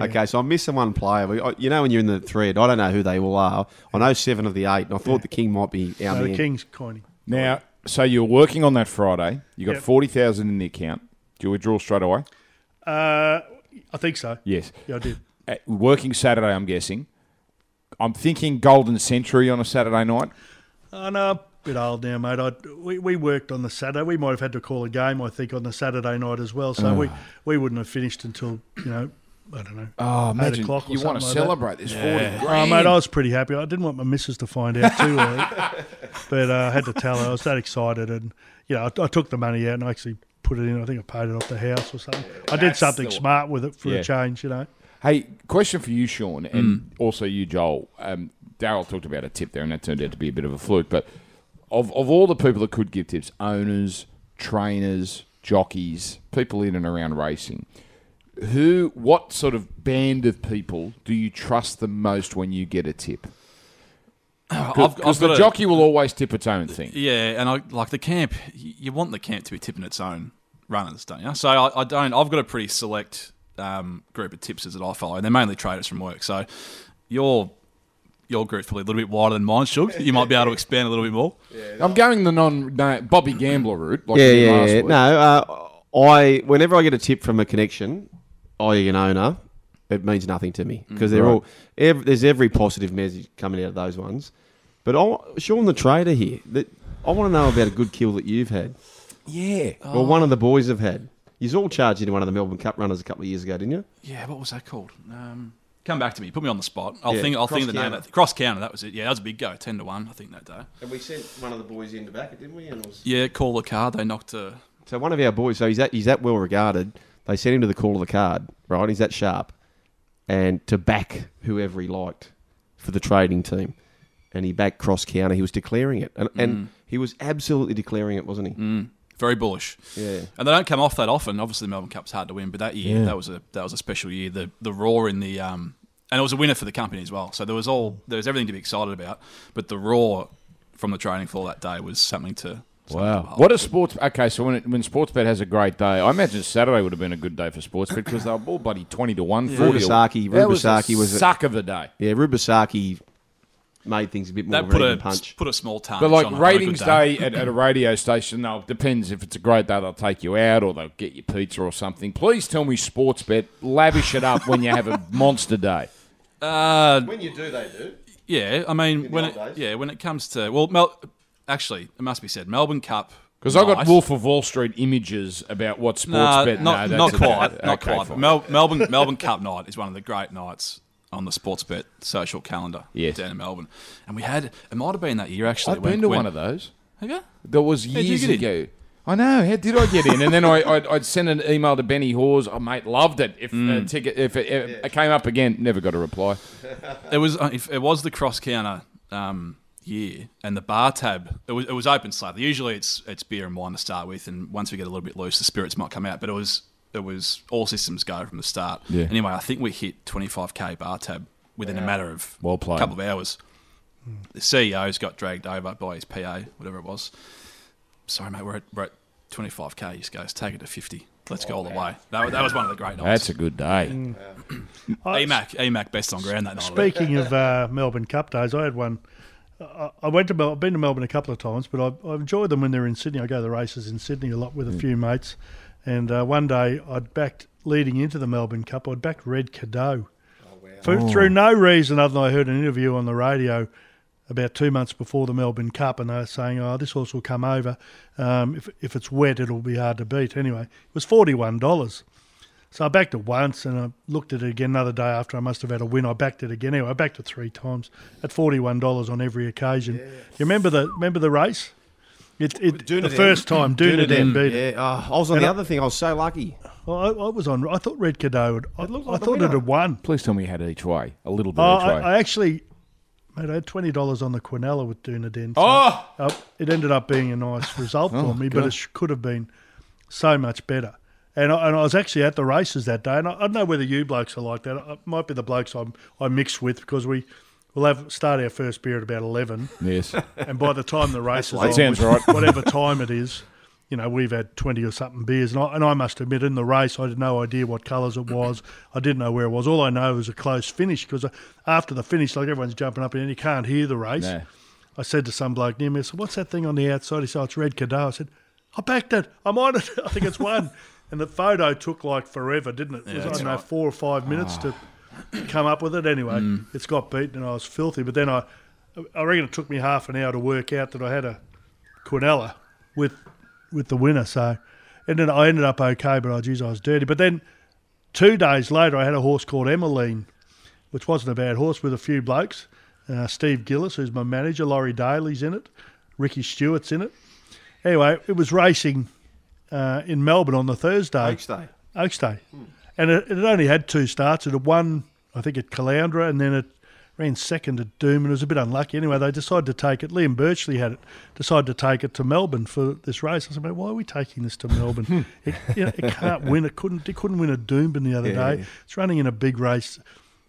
Okay, so I'm missing one player. You know when you're in the thread, I don't know who they all are. I know seven of the eight, and I thought the king might be our No, man. the king's Coiney. Now, So you're working on that Friday. You got Yep. forty thousand in the account. Do you withdraw straight away? Uh, I think so. Yes. Yeah, I did. Uh, working Saturday, I'm guessing. I'm thinking Golden Century on a Saturday night. I know, a bit old now, mate. I, we, we worked on the Saturday. We might have had to call a game, I think, on the Saturday night as well. So we, we wouldn't have finished until, you know, I don't know. Oh, imagine o'clock or you want to something like that. celebrate this forty Oh, grand. mate, I was pretty happy. I didn't want my missus to find out too early, but uh, I had to tell her. I was that excited, and you know, I, I took the money out and I actually put it in. I think I paid it off the house or something. I did something the- smart with it for Yeah. a change, you know. Hey, question for you, Sean, and also you, Joel. Um, Daryl talked about a tip there, and that turned out to be a bit of a fluke. But of of all the people that could give tips, owners, trainers, jockeys, people in and around racing, who, what sort of band of people do you trust the most when you get a tip? Because the a- jockey will always tip its own thing. Yeah, and I like the camp. You want the camp to be tipping its own runners, don't you? So I, I don't. I've got a pretty select um, group of tipsters that I follow, and they're mainly traders from work. So your your group's probably a little bit wider than mine, Shug. You might be able to expand a little bit more. I'm going the non no, Bobby Gambler route. Like yeah, yeah, yeah. week. No, uh, I whenever I get a tip from a connection, i.e. an owner, it means nothing to me because they're Right. all ev there's every positive message coming out of those ones. But I, Sean the trader here, that I want to know about a good kill that you've had, Yeah. or one of the boys have had. You've all charged into one of the Melbourne Cup runners a couple of years ago, didn't you? Yeah, what was that called? Um, come back to me. Put me on the spot. I'll Yeah, think. I'll think of the name. cross-counter. Of that. Cross counter. That was it. Yeah, that was a big go. Ten to one. I think that day. And we sent one of the boys in to back it, didn't we? And it was... Yeah, call the card. They knocked a. So one of our boys, so he's that he's that well regarded. They sent him to the call of the card, right? He's that sharp, and to back whoever he liked for the trading team, and he backed cross counter. He was declaring it, and, and he was absolutely declaring it, wasn't he? Very bullish. Yeah. And they don't come off that often. Obviously, the Melbourne Cup's hard to win, but that year that was a that was a special year. The the raw in the um, and it was a winner for the company as well. So there was all there was everything to be excited about. But the roar from the training floor that day was something to. something Wow. behold. What a sports. Okay, so when it, when Sportsbet has a great day, I imagine Saturday would have been a good day for Sportsbet because they were all bloody 20 to 1, 40 to Rubisaki- That was a was a- suck of a day. Yeah, Rubisaki made things a bit more that of put an a even punch. put a small tarnish But like on a- a good ratings day at, at a radio station, no, it depends. If it's a great day, they'll take you out or they'll get you pizza or something. Please tell me Sportsbet lavish it up when you have a monster day. Uh, when you do, they do. yeah, I mean when it, days. yeah when it comes to well, Mel, actually it must be said Melbourne Cup Because I got night- Wolf of Wall Street images about what Nah, Sportsbet. not, no, not that's quite, not Okay, quite. Mel, Melbourne Melbourne Cup night is one of the great nights on the Sportsbet social calendar Yes. down in Melbourne. And we had it might have been that year actually. I've when- been to when- one of those. Have you? That was years get ago. I know. How did I get in? And then I, I'd, I'd send an email to Benny Hawes. Oh, mate, loved it. If Mm. uh, ticket, if it, if it came up again, never got a reply. It was uh, if it was the cross counter um, year, and the bar tab it was it was open slightly. Usually it's it's beer and wine to start with, and once we get a little bit loose, the spirits might come out. But it was it was all systems go from the start. Yeah. Anyway, I think we hit twenty five k bar tab within a matter of Well played. a couple of hours. The CEO's got dragged over by his PA, whatever it was. Sorry, mate, we're at, we're at 25k. He just goes, take it to 50. Let's go all the way. That, that was one of the great nights. That's a good day. Mm. EMAC, EMAC best on ground that night. Speaking of uh, Melbourne Cup days, I had one. I I went to Mel- I've been to Melbourne a couple of times, but I, I enjoyed them when they're in Sydney. I go to the races in Sydney a lot with a few mates, and uh, one day I'd backed leading into the Melbourne Cup. I'd backed Red Cadeau for, through no reason other than I heard an interview on the radio about two months before the Melbourne Cup, and they were saying, "Oh, this horse will come over. Um, if if it's wet, it'll be hard to beat." Anyway, it was forty one dollars. So I backed it once and I looked at it again another day after I must have had a win. I backed it again. Anyway, I backed it three times at forty one dollars on every occasion. Do You remember the remember the race? It, it the first time Dunedin beat Yeah, it. oh, I was on And the I- other thing. I was so lucky. I, I was on. I thought Red Cadeau. Would, I, looked I thought it had won. Please tell me you had each way. A little bit Oh, each way. I, I actually, mate, I had twenty dollars on the Quinella with Dunedin. So, oh! uh, it ended up being a nice result for Oh, me, but it sh- could have been so much better. And I, and I was actually at the races that day, and I, I don't know whether you blokes are like that. It might be the blokes I'm, I mix with because we will have start our first beer at about eleven, Yes. and by the time the race is on, sounds right. whatever time it is, you know, we've had twenty or something beers, and I, and I must admit, in the race, I had no idea what colours it was. I didn't know where it was. All I know was a close finish because uh, after the finish, like everyone's jumping up and you can't hear the race. No. I said to some bloke near me, I said, "What's that thing on the outside?" He said, oh, "It's red Cadeau." I said, "I backed it. I'm on it. I think it's won." and the photo took like forever, didn't it? It was, I don't know, right. four or five minutes ah. to come up with it. Anyway, it's got beaten, and I was filthy. But then I, I reckon it took me half an hour to work out that I had a Quinella with with the winner. So, and then I ended up okay, but I, geez, I was dirty. But then two days later, I had a horse called Emmeline, which wasn't a bad horse with a few blokes. Uh, Steve Gillis, who's my manager, Laurie Daley's in it, Ricky Stuart's in it. Anyway, it was racing uh, in Melbourne on the Thursday. Oaks Day. Oaks Day. And it, it only had two starts. It had won, I think, at Caloundra, and then it ran second at Doom, and it was a bit unlucky. Anyway, they decided to take it. Liam Birchley had it, decided to take it to Melbourne for this race. I said, mate, why are we taking this to Melbourne? Hmm. it, you know, it can't win. It couldn't. It couldn't win a Doomben the other Yeah, day. yeah. It's running in a big race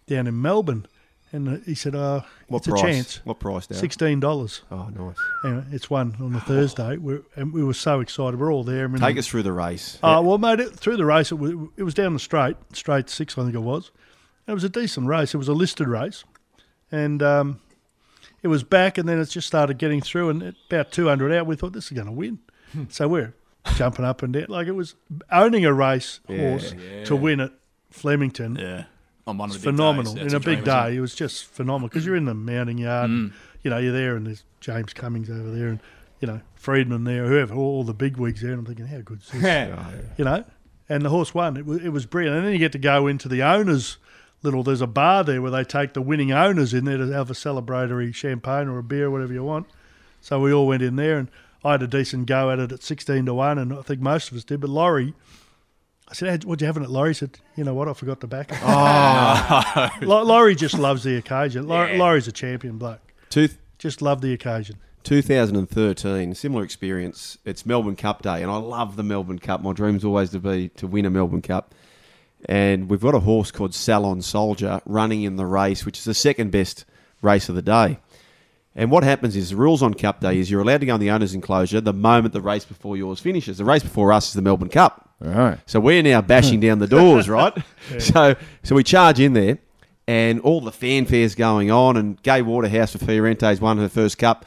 down in Melbourne. And uh, he said, oh, What it's price? a chance. What price, Darren? Sixteen dollars. Oh, nice. Anyway, it's one on the Thursday. We're, and we were so excited. We're all there. I mean, Take us through the race. uh, well, mate, it, through the race, it was, it was down the straight, straight six, I think it was. It was a decent race. It was a listed race, and um, it was back, and then it just started getting through. And at about two hundred out, we thought this is going to win. so we're jumping up and down like it was owning a race horse to win at Flemington. Yeah. On one of It's the big phenomenal days. in That's a big dream, day. It was just phenomenal because you're in the mounting yard. And, mm. you know, you're there, and there's James Cummings over there, and you know Freedman there, whoever, all, all the big wigs there. And I'm thinking, how good is this? you know. And the horse won. It was, it was brilliant. And then you get to go into the owners' little. There's a bar there where they take the winning owners in there to have a celebratory champagne or a beer, whatever you want. So we all went in there, and I had a decent go at it at sixteen to one, and I think most of us did. But Laurie, I said, "What'd you have in it?" Laurie said, "You know what? I forgot to back it." Oh, Laurie just loves the occasion. Laurie, Laurie's a champion bloke. Two, Just love the occasion. 2013, similar experience. It's Melbourne Cup Day, and I love the Melbourne Cup. My dream's always to be to win a Melbourne Cup. And we've got a horse called Salon Soldier running in the race, which is the second best race of the day. And what happens is the rules on Cup Day is you're allowed to go in the owner's enclosure the moment the race before yours finishes. The race before us is the Melbourne Cup. Right. So we're now bashing down the doors, right? So so we charge in there, and all the fanfare's going on, and Gay Waterhouse for Fiorente's won her first cup.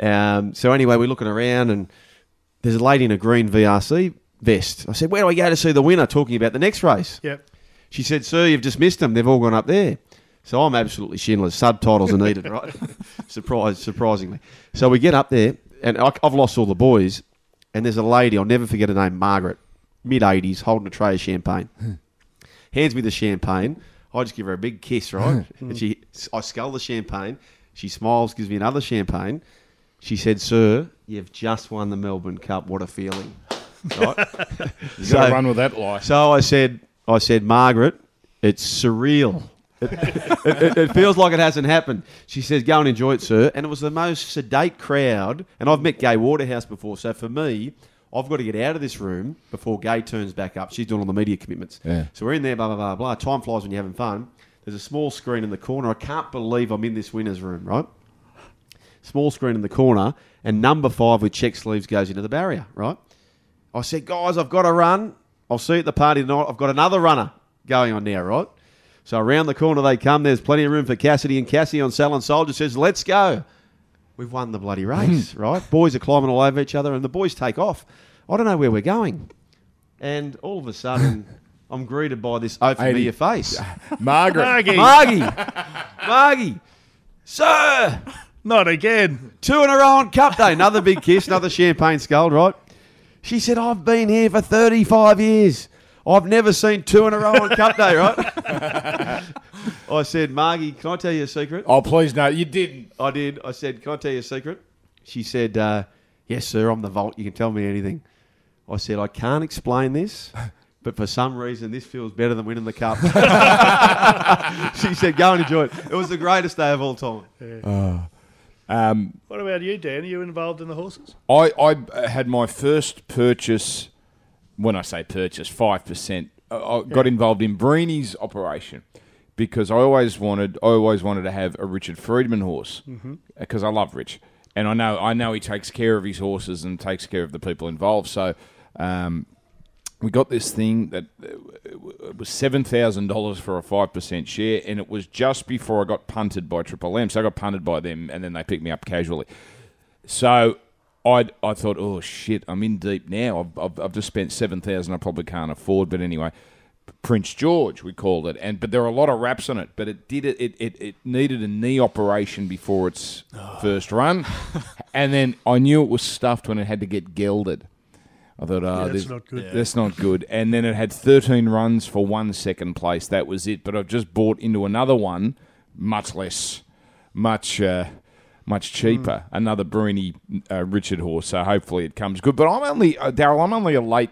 Um, so anyway, we're looking around, and there's a lady in a green VRC vest. I said, "Where do I go to see the winner?" Talking about the next race. Yep. She said, "Sir, you've just missed them. They've all gone up there." So I'm absolutely shinless. Subtitles are needed, right? Surprise, surprisingly. So we get up there, and I- I've lost all the boys. And there's a lady, I'll never forget her name, Margaret, mid 80s, holding a tray of champagne. Hands me the champagne. I just give her a big kiss, right? Hmm. and she, I scull the champagne. She smiles, gives me another champagne. She said, "Sir, you've just won the Melbourne Cup. What a feeling!" Right? You got to run with that life. So I said, I said, Margaret, it's surreal. It, it, it- it feels like it hasn't happened. She says, go and enjoy it, sir. And it was the most sedate crowd. And I've met Gay Waterhouse before. So for me, I've got to get out of this room before Gay turns back up. She's doing all the media commitments. Yeah. So we're in there, blah, blah, blah, blah. Time flies when you're having fun. There's a small screen in the corner. I can't believe I'm in this winner's room, right? Small screen in the corner. And number five with check sleeves goes into the barrier, right? I said, guys, I've got to run. I'll see you at the party tonight. I've got another runner going on now, right? So around the corner they come. There's plenty of room for Cassidy and Cassie on Salon Soldier says, let's go. We've won the bloody race, mm. right? Boys are climbing all over each other and the boys take off. I don't know where we're going. And all of a sudden, I'm greeted by this oh familiar face. Margaret. Margie, Margie! Margie! Sir! not again. Two in a row on Cup Day. Another big kiss, another champagne skull, right? She said, I've been here for 35 years. I've never seen two in a row on Cup Day, right? I said, Margie, can I tell you a secret? Oh, please no, you didn't. I did. I said, can I tell you a secret? She said, uh, yes, sir, I'm the Vault. You can tell me anything. I said, I can't explain this, but for some reason, this feels better than winning the Cup. she said, go and enjoy it. It was the greatest day of all time. Um, What about you, Dan? Are you involved in the horses? I, I had my first purchase. When I say purchase, five percent. I I got involved in Breeny's operation because I always wanted. I always wanted to have a Richard Freedman horse because I love Rich, and I know I know he takes care of his horses and takes care of the people involved. So. Um, we got this thing that uh, it was seven thousand dollars for a five percent share, and it was just before I got punted by Triple M. So I got punted by them, and then they picked me up casually. So I I thought, oh shit, I'm in deep now. I've, I've, I've just spent seven thousand. I probably can't afford. But anyway, Prince George, we called it, and but there are a lot of wraps on it. But it did it. It, it, it needed a knee operation before its first run, and then I knew it was stuffed when it had to get gelded. I thought, oh, that's this- not good. That's not good. And then it had 13 runs for one second place. That was it. But I've just bought into another one, much less, much, uh, much cheaper. Another Bruni uh, Richard horse. So hopefully it comes good. But I'm only uh, Daryl. I'm only a late.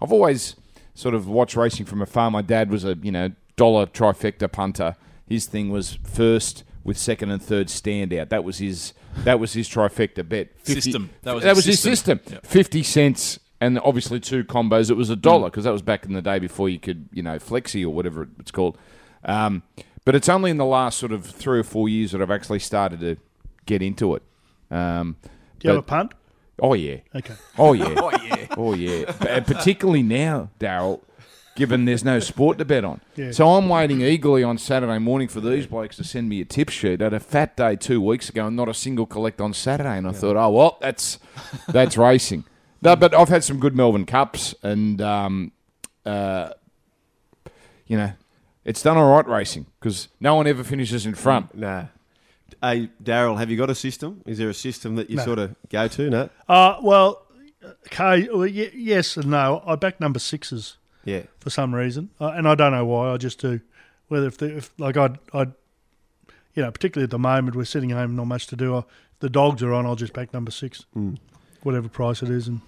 I've always sort of watched racing from afar. My dad was a you know dollar trifecta punter. His thing was first with second and third standout. That was his. That was his trifecta bet. System. That was that his was his system. system. Yeah. 50 cents and obviously two combos. It was a dollar because that was back in the day before you could, you know, flexi or whatever it's called. Um, but it's only in the last sort of three or four years that I've actually started to get into it. Um, Do you have a punt? Oh, yeah. Okay. Oh, yeah. Oh yeah. Oh yeah, P- and particularly now, Daryl, given there's no sport to bet on. Yeah. So I'm waiting eagerly on Saturday morning for these blokes to send me a tip sheet. I had a fat day two weeks ago and not a single collect on Saturday, and I thought, oh well, that's that's racing. No, but I've had some good Melbourne Cups, and um, uh, you know, it's done all right racing because no one ever finishes in front. Nah. Hey, Daryl, have you got a system? Is there a system that you No. sort of go to? No. Uh, well, okay, well, y- yes and no. I back number sixes Yeah. for some reason, uh, and I don't know why. I just do. Whether if, the, if like I'd, I'd, you know, particularly at the moment we're sitting home, not much to do. I, if the dogs are on, I'll just back number six, Hmm. whatever price it is, and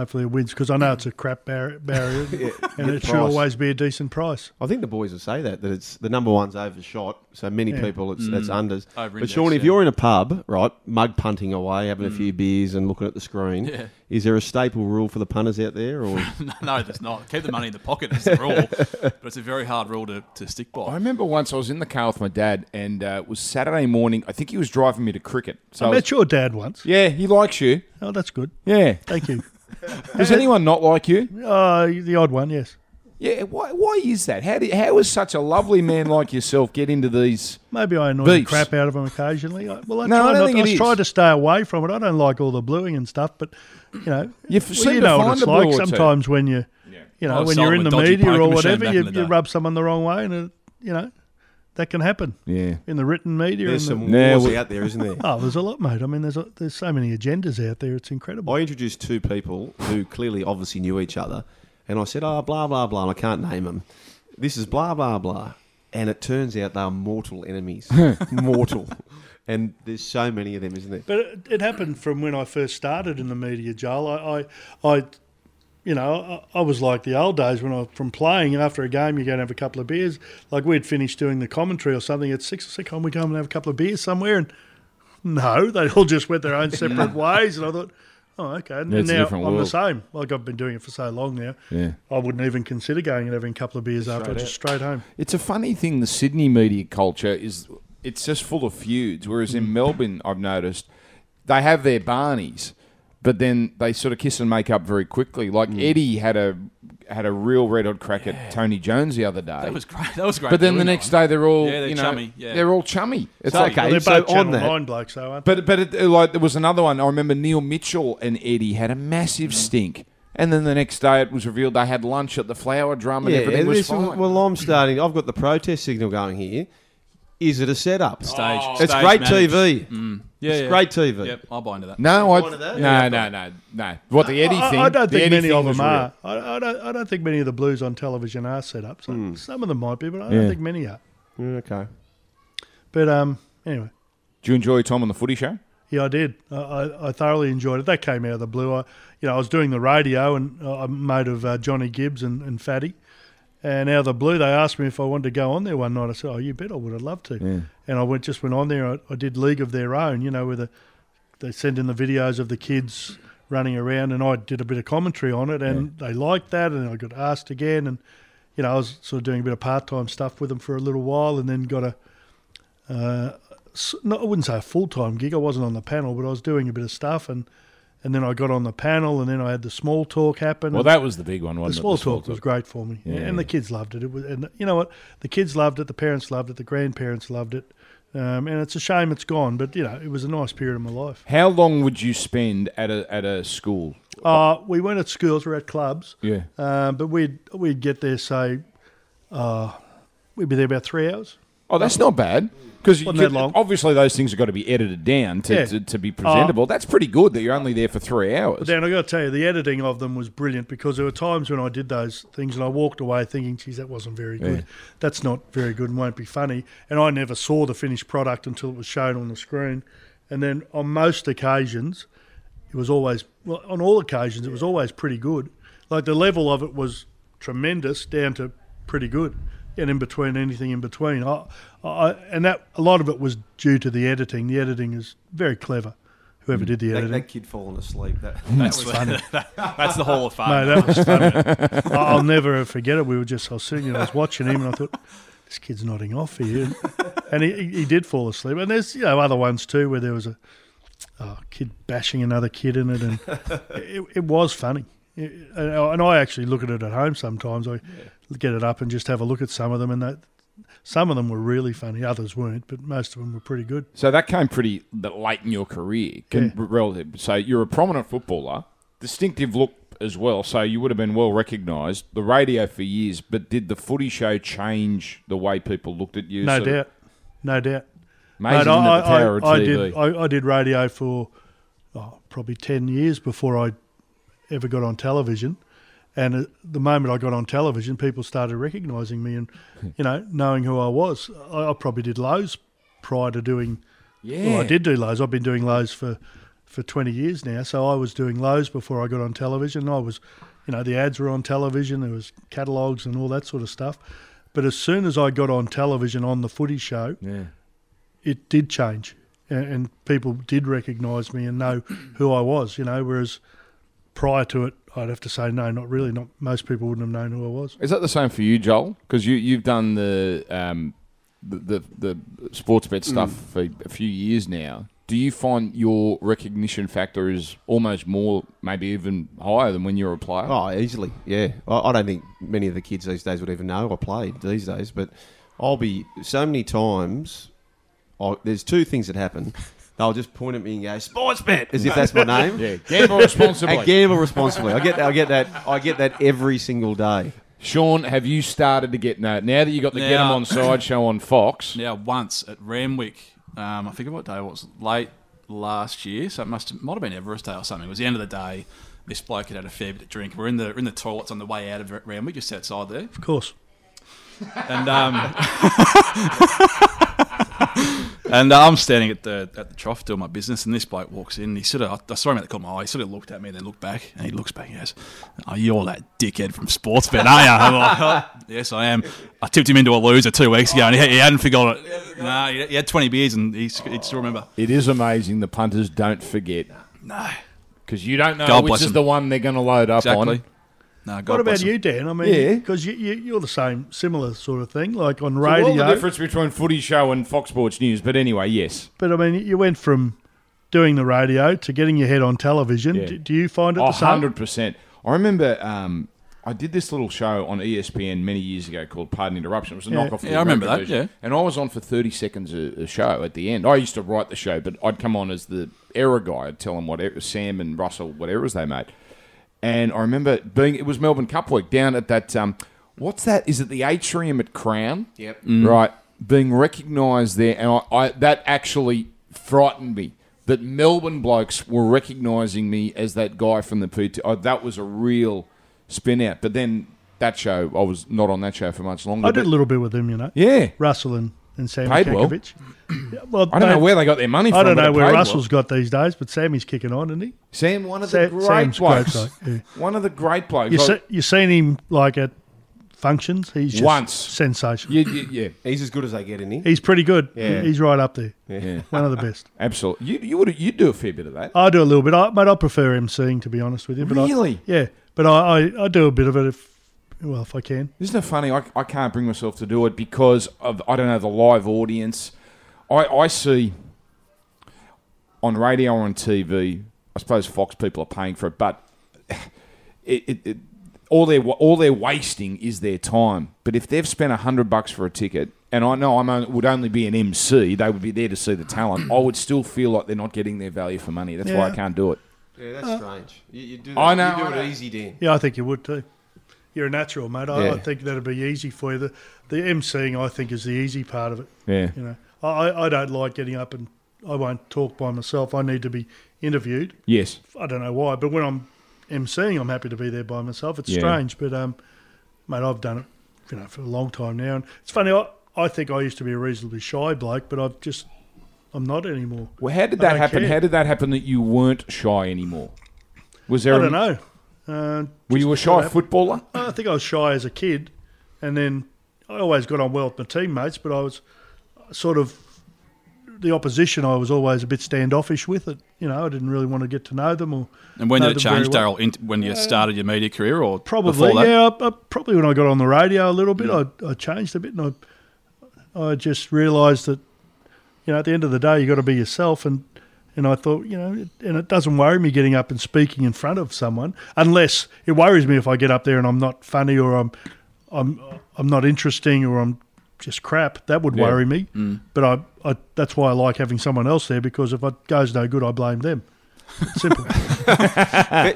hopefully it wins because I know it's a crap bar- barrier, and Good it should always be a decent price. I think the boys will say that that it's the number one's overshot. So many Yeah. people, it's it's unders. Over but Sean, if yeah. you're in a pub, right, mug punting away, having a few beers and looking at the screen, Yeah. is there a staple rule for the punters out there, or no, no, there's not. Keep the money in the pocket is the rule, but it's a very hard rule to, to stick by. I remember once I was in the car with my dad, and uh, it was Saturday morning. I think he was driving me to cricket. So I I was- met your dad once. yeah, he likes you. Oh, that's good. Yeah. Thank you. Does anyone not like you? Uh, the odd one, yes. Yeah. Why? Why is that? How? Do, how does such a lovely man like yourself get into these? Maybe I annoy the Beefs. crap out of them occasionally. I, well, I No, try I don't not, think I it is. try to stay away from it. I don't like all the bluing and stuff, but you know, You f- well, seem you to know what find it's a blue like. or two. Sometimes when you, you know, I when sold you're in the a dodgy media poker or machine whatever, back you, in the you day. rub someone the wrong way, and it, you know, that can happen Yeah. in the written media. there's and the, some wars we- out there, isn't there? oh, there's a lot, mate. I mean, there's a, there's so many agendas out there. It's incredible. I introduced two people who clearly, obviously knew each other, and I said, "Oh, blah blah blah," and I can't name them. This is blah blah blah, and it turns out they are mortal enemies, mortal. And there's so many of them, isn't there? But it, it happened from when I first started in the media, Joel. I, I, I you know, I, was like the old days when I from playing. And after a game, you go and have a couple of beers. Like we'd finished doing the commentary or something at six. I said, "Can we go and have a couple of beers somewhere?" And no, they all just went their own separate ways. And I thought, "Oh, okay." And Yeah, now I'm the same. Like I've been doing it for so long now. Yeah. I wouldn't even consider going and having a couple of beers after. out. Just straight home. It's a funny thing. The Sydney media culture is it's just full of feuds, whereas in mm. Melbourne, I've noticed they have their Barneys, but then they sort of kiss and make up very quickly. Like hmm. Eddie had a had a real red hot crack at Tony Jones the other day. That was great. That was great. but then the next that day they're all Yeah, they're you know chummy, yeah. they're all chummy. It's So, okay, Well, they're so both on Channel that- Nine blokes, though, aren't they? But but it, uh, like there was another one. I remember Neil Mitchell and Eddie had a massive hmm. stink, and then the next day it was revealed they had lunch at the Flower Drum and everything was this- fine. well, I'm starting. I've got the protest signal going here. Is it a setup? Stage. it's stage great managed. TV. Mm. Yeah, It's yeah. great TV. Yep, I'll buy into that. no, I, One of those? no, Yeah, no, no, no. What the Eddie I, thing? I don't the think Eddie many thing of was them real. are. I, I, don't, I don't think many of the blues on television are set up. So some of them might be, but I don't Yeah. think many are. Mm, Okay. But um, anyway, Do you enjoy Tom on the Footy Show? yeah, I did. I, I, I thoroughly enjoyed it. That came out of the blue. I, you know, I was doing the radio and uh, I'm mate of uh, Johnny Gibbs and, and Fatty. And out of the blue, they asked me if I wanted to go on there one night. I said, "Oh, you bet I would. have loved love to." And I went just went on there. I, I did League of Their Own. You know, where the, they send in the videos of the kids running around, and I did a bit of commentary on it, and they liked that. And I got asked again, and you know, I was sort of doing a bit of part time stuff with them for a little while, and then got a. Uh, no, I wouldn't say a full time gig. I wasn't on the panel, but I was doing a bit of stuff, and and then I got on the panel, and then I had the small talk happen. Well, that was the big one, the wasn't small it? talk was great for me, Yeah. and the kids loved it. It was, and you know what, the kids loved it, the parents loved it, the grandparents loved it, um, and it's a shame it's gone. But you know, it was a nice period of my life. How long would you spend at a at a school? Uh, we weren't at schools, we were at clubs. Yeah. Um, but we'd we'd get there, say, uh, we'd be there about three hours. Oh, that's not bad. Because obviously those things have got to be edited down to, Yeah. to, to be presentable. Um, that's pretty good that you're only there for three hours. But then I got to tell you, the editing of them was brilliant because there were times when I did those things and I walked away thinking, "Geez, that wasn't very good. Yeah. That's not very good and won't be funny." And I never saw the finished product until it was shown on the screen. And then on most occasions, it was always well, on all occasions, it was always pretty good. Like the level of it was tremendous down to pretty good, and in between anything in between. I, I, and that a lot of it was due to the editing. The editing is very clever. Whoever mm. did the That, editing. that kid falling asleep. That, mm. That's funny. That's the Hall of Fame. Mate, that was funny. I- I'll never forget it. We were just, I was sitting and I was watching him and I thought, this kid's nodding off here. And he, he did fall asleep. And there's, you know, other ones too where there was a oh, kid bashing another kid in it. And it, it was funny. It- and I- actually look at it at home sometimes. I get it up and just have a look at some of them. And that, some of them were really funny. Others weren't, but most of them were pretty good. So that came pretty late in your career, can, Yeah. relative. So you're a prominent footballer, distinctive look as well. So you would have been well recognised. The radio for years, but did the Footy Show change the way people looked at you? No doubt. No doubt. Amazing Mate, I, the power I, of I TV. did. I, I did radio for oh, probably ten years before I ever got on television. And the moment I got on television, people started recognising me and, you know, knowing who I was. I, I probably did lows prior to doing. yeah, Well, I did do lows. I've been doing lows for, for twenty years now. So I was doing lows before I got on television. I was, you know, the ads were on television. There was catalogues and all that sort of stuff. But as soon as I got on television on the Footy Show, Yeah. it did change, and, and people did recognise me and know who I was. You know, whereas prior to it, I'd have to say no, not really. Not most people wouldn't have known who I was. Is that the same for you, Joel? Because you you've done the um, the, the the sports bet stuff for a few years now. Do you find your recognition factor is almost more, maybe even higher than when you were a player? Oh, easily, yeah. I, I don't think many of the kids these days would even know I played these days, but I'll be so many times. I, there's two things that happen. They'll just point at me and go, "Sports bet," as if that's my name. Yeah, gamble responsibly. And gamble responsibly. I get that. I get that. I get that every single day. Sean, have you started to get no? Now that you got the Get 'Em On Side show on Fox, Now, once at Randwick, um, I forget what day it was, late last year, so it must have, might have been Everest Day or something. It was the end of the day. This bloke had had a fair bit of drink. We're in the we're in the toilets on the way out of Randwick, just outside there, Of course, and um, and uh, I'm standing at the at the trough doing my business, and this bloke walks in. And he sort of, I saw him at the corner of my eye. He sort of looked at me, and then looked back, and he looks back and he goes, "Oh, you're that dickhead from Sportsbet, are you?" I'm like, "Oh, yes, I am. I tipped him into a loser two weeks ago, and he, he hadn't forgotten it. No, he, he had 20 beers, and he, he'd still remember. it is amazing the punters don't forget No, because you don't know God which is them. the one they're going to load up exactly. on. No, God what about you, Dan? I Yeah. mean, because you, you, you're the same, similar sort of thing, like on So radio. what the difference between Footy Show and Fox Sports News? But anyway, yes. But I mean, you went from doing the radio to getting your head on television. Yeah. Do, do you find it Oh, the same? 100%. I remember um, I did this little show on ESPN many years ago called Pardon Interruption. It was a Yeah. knockoff. Yeah, I remember that, version. And I was on for 30 seconds a, a show at the end. I used to write the show, but I'd come on as the error guy. I'd tell them what er- Sam and Russell, what errors they made. And I remember being, it was Melbourne Cup week down at that, um, what's that? Is it the atrium at Crown? Yep. Right. Being recognised there. And I, I, that actually frightened me. That Melbourne blokes were recognising me as that guy from the PT. Oh, that was a real spin out. But then that show, I was not on that show for much longer. I did but- a little bit with them, you know. yeah. Russell and, and Sammy Paid well. Kekovich. Yeah, well, I don't know where they got their money from. I don't know where paid well. Russell's got these days, but Sammy's kicking on, isn't he? Sam, one of Sa- the great Sam's great blokes. bloke, yeah. One of the great blokes. You Like, see, you seen him like at functions? He's just Once. sensational. yeah, yeah, yeah, He's as good as they get, isn't he? He's pretty good. Yeah. He's right up there. yeah. One of the best. Absolutely. You you would you do a fair bit of that. I do a little bit, I, but I prefer emceeing, to be honest with you. But Really? I, yeah, but I, I, I do a bit of it if, well, if I can. Isn't it funny? I, I can't bring myself to do it because of I don't know the live audience. I I see on radio or on TV I suppose Fox people are paying for it, but it, it, it all they're all they're wasting is their time. But if they've spent a hundred bucks for a ticket, and I know I would only be an MC, they would be there to see the talent. I would still feel like they're not getting their value for money. That's why I can't do it. Yeah, that's uh, strange. You, you do I know, You do I know. it easy, Dan. Yeah, I think you would too. You're a natural, mate. I, Yeah. I think that'd be easy for you. The, the emceeing, I think, is the easy part of it. Yeah. You know, I, I don't like getting up and I won't talk by myself. I need to be interviewed. Yes. I don't know why, but when I'm emceeing, I'm happy to be there by myself. It's Yeah. strange, but um, mate, I've done it, you know, for a long time now, and it's funny. I, I think I used to be a reasonably shy bloke, but I've just, I'm not anymore. Well, how did that happen? care. How did that happen that you weren't shy anymore? Was there? I don't know. Uh, Were you a shy happened. footballer? I think I was shy as a kid, and then I always got on well with my teammates, but I was sort of the opposition. I was always a bit standoffish with it. You know, I didn't really want to get to know them or. And when know did it change, well. Daryl? When you started your media career, or Probably, before that? yeah. I, I, probably when I got on the radio a little bit, I, I changed a bit, and I, I just realised that, you know, at the end of the day, you have got to be yourself, and and I thought, you know, and it doesn't worry me getting up and speaking in front of someone, unless it worries me if I get up there and I'm not funny or I'm, I'm, I'm not interesting or I'm just crap. That would Yeah. worry me. Mm. But I, I, that's why I like having someone else there because if it goes no good, I blame them. Simple.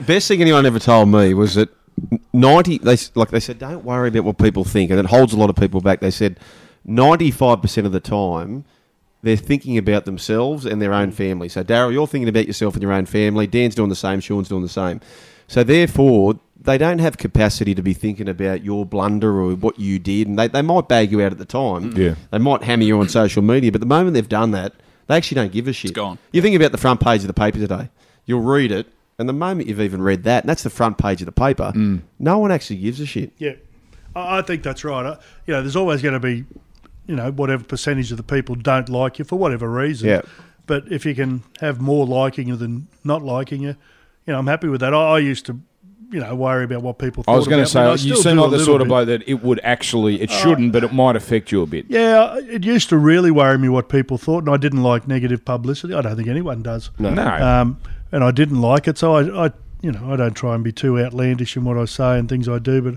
Best thing anyone ever told me was that ninety. They like they said, don't worry about what people think, and it holds a lot of people back. They said ninety-five percent of the time they're thinking about themselves and their own mm. family. So Daryl, you're thinking about yourself and your own family. Dan's doing the same. Sean's doing the same. So therefore, they don't have capacity to be thinking about your blunder or what you did, and they, they might bag you out at the time. Mm. Yeah. they might hammer you on social media, but the moment they've done that, they actually don't give a shit. It's gone. You think about the front page of the paper today. You'll read it, and the moment you've even read that, and that's the front page of the paper, mm. no one actually gives a shit. Yeah, I, I think that's right. Uh, you know, there's always going to be, you know, whatever percentage of the people don't like you for whatever reason. Yeah. But if you can have more liking you than not liking you, you know, I'm happy with that. I, I used to, you know, worry about what people. Thought. I was going to say you seem like the little sort of bloke that it would actually, it shouldn't, but it might affect you a bit. Yeah, it used to really worry me what people thought, and I didn't like negative publicity. I don't think anyone does. No. Um, and I didn't like it, so I, I, you know, I don't try and be too outlandish in what I say and things I do, but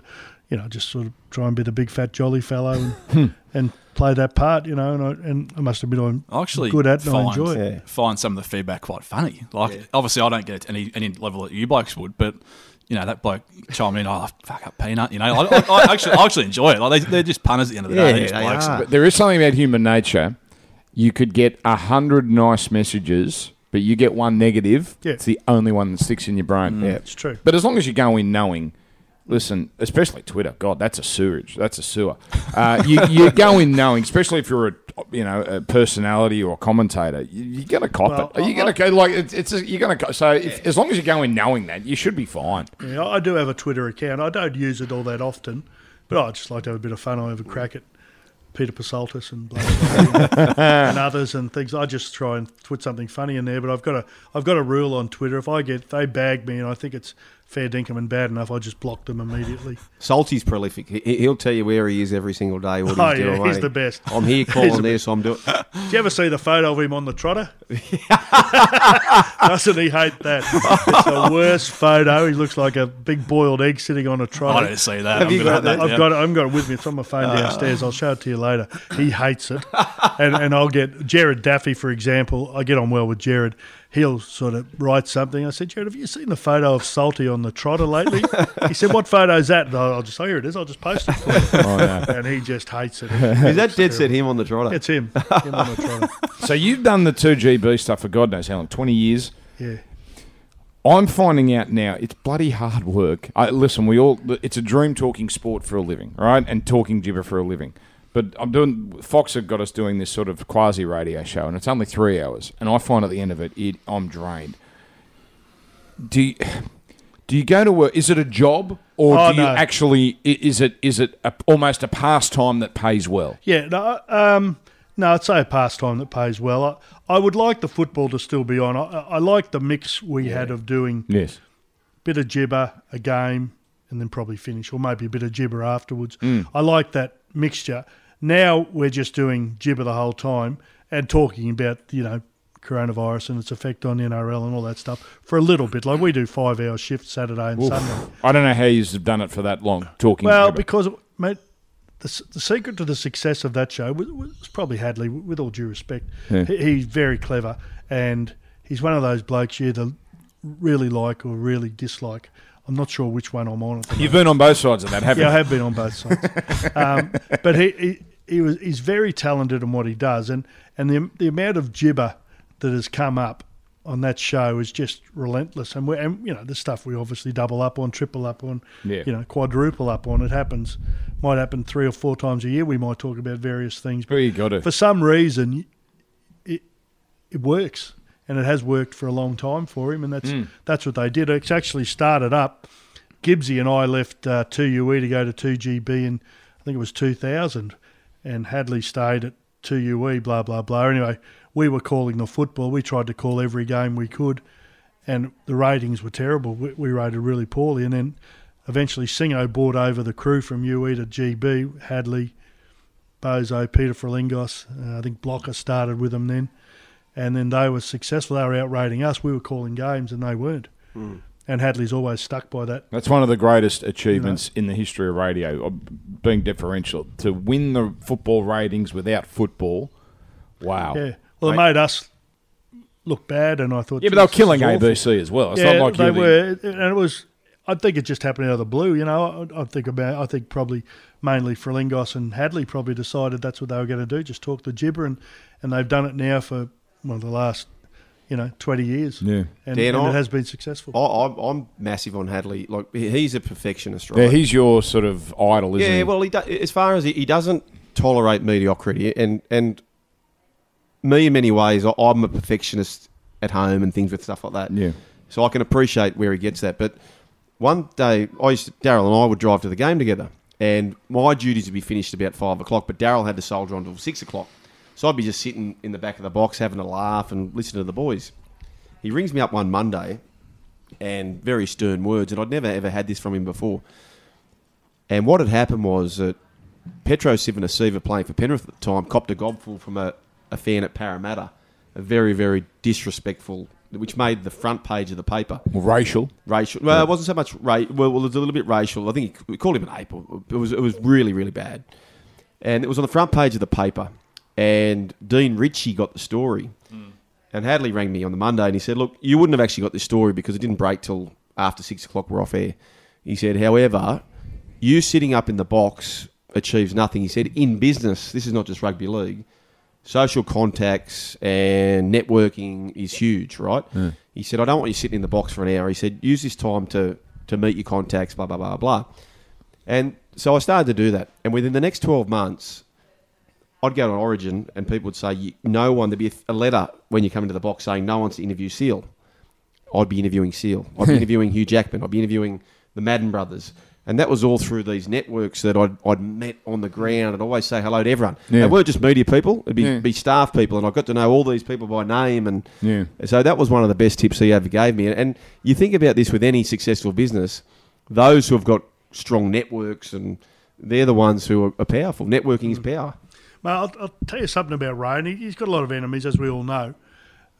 you know, just sort of try and be the big fat jolly fellow and, Hmm. and play that part, you know. And I, and I must admit, I'm actually good at it and I find, enjoy it. Yeah. find some of the feedback quite funny. Like, obviously, I don't get it to any any level that you blokes would, but you know that bloke chiming in, oh fuck up peanut. You know, I, I, I actually I actually enjoy it. Like they, they're just punters at the end of the Yeah, day. these they blokes. are. But there is something about human nature. You could get a hundred nice messages, but you get one negative. Yeah. It's the only one that sticks in your brain. Mm. Yeah. It's true. But as long as you go in knowing, listen, especially Twitter, God, that's a sewerage. That's a sewer. Uh, you, you go in knowing, especially if you're a you know a personality or a commentator, you, you're gonna cop Well, it. Are you I- gonna go like it's, it's a, you're gonna so if, as long as you go in knowing that, you should be fine. Yeah, I do have a Twitter account. I don't use it all that often, but I just like to have a bit of fun. I have a crack at Peter Psaltis and, blah, blah, blah, and others and things. I just try and put something funny in there. But I've got a I've got a rule on Twitter. If I get they bag me and I think it's fair dinkum and bad enough, I just blocked them immediately. Salty's prolific. He, he'll tell you where he is every single day. What he's Oh, doing. yeah, he's mate. the best. I'm here calling the so I'm doing. Did you ever see the photo of him on the trotter? Doesn't he hate that? It's the worst photo. He looks like a big boiled egg sitting on a trotter. I don't see that. Have I'm you got that that? I've down. got it. I've got it with me. It's on my phone uh. downstairs. I'll show it to you later. He hates it, and and I'll get Jared Daffy, for example. I get on well with Jared. He'll sort of write something. I said, Jared, have you seen the photo of Salty on the trotter lately? he said, What photo is that? And I'll I'll just, oh, here it is. I'll just post it for you. Oh, no. And he just hates it. Is that dead set him on the trotter? It's him. Him on the trotter. So you've done the two GB stuff for God knows how long, twenty years. Yeah. I'm finding out now it's bloody hard work. I, listen, we all it's a dream talking sport for a living, right? And talking gibber for a living. But I'm doing Fox have got us doing this sort of quasi radio show, and it's only three hours. And I find at the end of it, it I'm drained. Do you, do you go to work? Is it a job, or Oh, do you no. actually? i- Is it is it a, almost a pastime that pays well? Yeah, no, um, no, I'd say a pastime that pays well. I, I would like the football to still be on. I, I like the mix we had of doing Yes. bit of gibber, a game, and then probably finish, or maybe a bit of gibber afterwards. Mm. I like that mixture. Now we're just doing gibber the whole time and talking about you know coronavirus and its effect on NRL and all that stuff for a little bit. Like we do five hour shifts Saturday and Oof. Sunday. I don't know how you've done it for that long. Talking. Well, because mate, the, the secret to the success of that show was, was probably Hadley. With all due respect, Yeah. he, he's very clever, and he's one of those blokes you either really like or really dislike. I'm not sure which one I'm on. You've been on both sides of that, haven't yeah, I have been on both sides. um, but he, he he was he's very talented in what he does, and and the the amount of gibber that has come up on that show is just relentless. And we and you know the stuff we obviously double up on, triple up on, Yeah. you know quadruple up on. It happens, might happen three or four times a year. We might talk about various things, but you got to. for some reason, it it works, and it has worked for a long time for him, and that's Mm. that's what they did. It's actually started up. Gibbsy and I left uh, 2UE to go to 2GB, and I think it was 2000, and Hadley stayed at 2UE, blah, blah, blah. Anyway, we were calling the football. We tried to call every game we could, and the ratings were terrible. We, we rated really poorly, and then eventually Singo brought over the crew from UE to GB, Hadley, Bozo, Peter Frilingos. Uh, I think Blocker started with them then. And then they were successful. They were outrating us. We were calling games and they weren't. And Hadley's always stuck by that. That's one of the greatest achievements in the history of radio, being differential. To win the football ratings without football, wow. Yeah. Well, it made us look bad, and I thought. Yeah, but they were killing. ABC as well. It's yeah, not like they the- were, and it was. I think it just happened out of the blue. You know, I, I think about. I think probably mainly Frilingos and Hadley probably decided that's what they were going to do. Just talk the gibber, and and they've done it now for one well of the last, you know, twenty years. Yeah. and, Dan, and it has been successful. I, I'm, I'm massive on Hadley. Like he's a perfectionist, right? Yeah, he's your sort of idol, isn't yeah, he? well, he do, as far as he, he doesn't tolerate mediocrity, and and me in many ways, I, I'm a perfectionist at home and things with stuff like that. yeah. So I can appreciate where he gets that. But one day, I used to, Daryl and I would drive to the game together, and my duties would be finished about five o'clock. But Daryl had to soldier on until six o'clock, so I'd be just sitting in the back of the box having a laugh and listening to the boys. He rings me up one Monday, and very stern words, and I'd never ever had this from him before. And what had happened was that Petro Civoniceva, playing for Penrith at the time, copped a gobful from a, a fan at Parramatta, a very, very disrespectful, which made the front page of the paper racial. racial. Well, it wasn't so much ra- well, well, it was a little bit racial. I think he, we called him an ape. It was it was really really bad, and it was on the front page of the paper. And Dean Ritchie got the story, and Hadley rang me on the Monday, and he said, "Look, you wouldn't have actually got this story because it didn't break till after six o'clock. We're off air." He said, "However, you sitting up in the box achieves nothing." He said, "In business, this is not just rugby league." social contacts and networking is huge, right? He said, I don't want you sitting in the box for an hour. He said, use this time to, to meet your contacts, blah, blah, blah, blah. And so I started to do that. And within the next 12 months, I'd go to Origin and people would say, no one, there'd be a letter when you come into the box saying no one's to interview Seal. I'd be interviewing Seal. I'd be interviewing Hugh Jackman. I'd be interviewing the Madden brothers. And that was all through these networks that I'd, I'd met on the ground. I'd always say hello to everyone. Yeah. They weren't just media people, it'd be, Yeah. be staff people. And I got to know all these people by name. And Yeah. so that was one of the best tips he ever gave me. And you think about this with any successful business, those who have got strong networks and they're the ones who are, are powerful. Networking is mm. power. Well, I'll, I'll tell you something about Ray, and he, he's got a lot of enemies, as we all know.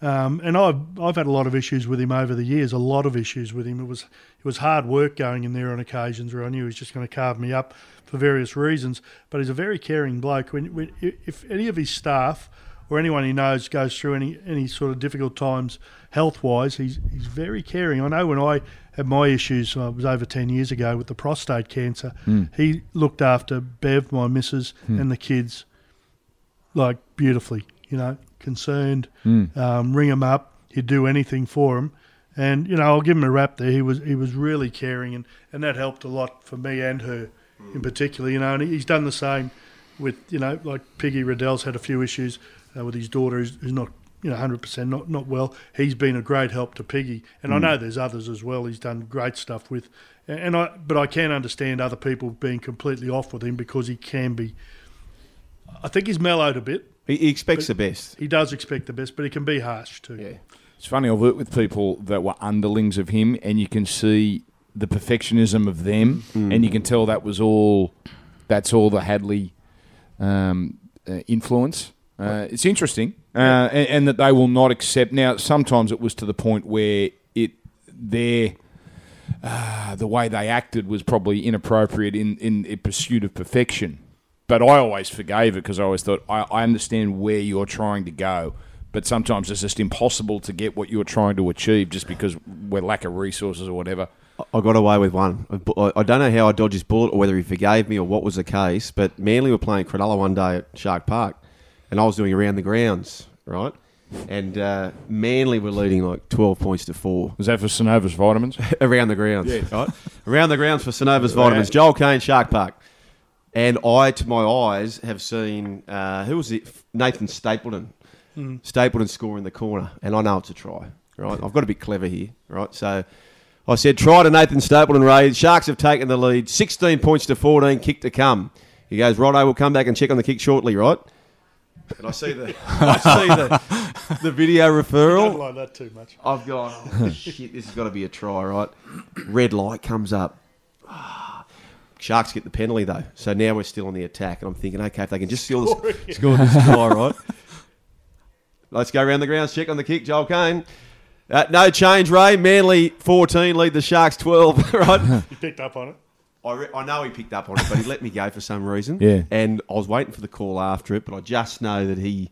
Um, and I've I've had a lot of issues with him over the years. A lot of issues with him. It was it was hard work going in there on occasions where I knew he was just going to carve me up for various reasons. But he's a very caring bloke. When, when if any of his staff or anyone he knows goes through any any sort of difficult times health wise, he's he's very caring. I know when I had my issues, uh, it was over ten years ago with the prostate cancer. He looked after Bev, my missus, and the kids like beautifully, you know, concerned. Um, ring him up. He'd do anything for him, and you know, I'll give him a rap there. He was he was really caring, and, and that helped a lot for me and her, in particular. You know, and he's done the same with you know, like Piggy Riddell's had a few issues uh, with his daughter who's, who's not. You know, hundred percent, not not well. He's been a great help to Piggy, and I know there's others as well. He's done great stuff with, and I. But I can understand other people being completely off with him because he can be. I think he's mellowed a bit. He, he expects the best. He does expect the best, but he can be harsh too. Yeah. It's funny, I've worked with people that were underlings of him, and you can see the perfectionism of them, and you can tell that was all, that's all the Hadley um, uh, influence. Uh, it's interesting. uh, and, and that they will not accept. Now, sometimes it was to the point where it their uh, the way they acted was probably inappropriate in in a pursuit of perfection. But I always forgave it because I always thought I, I understand where you're trying to go. But sometimes it's just impossible to get what you're trying to achieve just because we're lack of resources or whatever. I got away with one. I don't know how I dodged his bullet or whether he forgave me or what was the case, but Manly were playing Cronulla one day at Shark Park, and I was doing around the grounds, right? And uh, Manly were leading like 12 points to four Was that for Cenovis vitamins? around the grounds, yeah. right? Around the grounds for Cenovis Vitamins. Joel Caine, Shark Park. And I, to my eyes, have seen, uh, who was it? Nathan Stapleton. Stapleton score in the corner, and I know it's a try, right? I've got to be clever here, right? So I said, try to Nathan Stapleton, Ray. Sharks have taken the lead, 16 points to 14, kick to come. He goes, Righto, we'll come back and check on the kick shortly, right? And I see the, I see the, the video Don't referral. like that too much. I've gone, oh, shit, this has got to be a try, right? Red light comes up. Sharks get the penalty, though. So now we're still on the attack. And I'm thinking, okay, if they can just steal this, score this try, right? Let's go around the grounds, check on the kick, Joel Caine. Uh, no change, Ray. Manly 14, lead the Sharks 12, right? You picked up on it. I, re- I know he picked up on it, but he let me go for some reason. Yeah. And I was waiting for the call after it, but I just know that he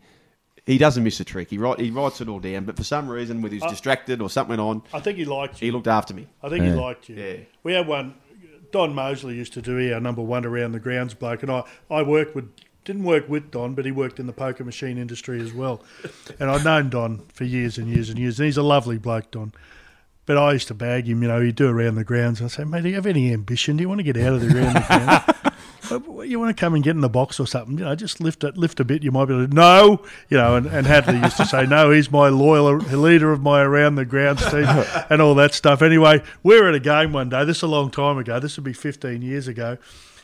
he doesn't miss a trick. He write, he writes it all down, but for some reason, whether he's distracted or something on, I think he liked you. he looked after me. I think he liked you. Yeah. We had one. Don Mosley used to do our number one around the grounds bloke, and I, I worked with didn't work with Don, but he worked in the poker machine industry as well. and I'd known Don for years and years and years, and he's a lovely bloke, Don. But I used to bag him, you know, he'd do around the grounds. I say, mate, do you have any ambition? Do you want to get out of the? Uh, You want to come and get in the box or something? You know, just lift it, lift a bit. You might be able to. No, you know. And, and Hadley used to say, "No, he's my loyal leader of my around the grounds team," and all that stuff. Anyway, we were at a game one day. This is a long time ago. This would be 15 years ago,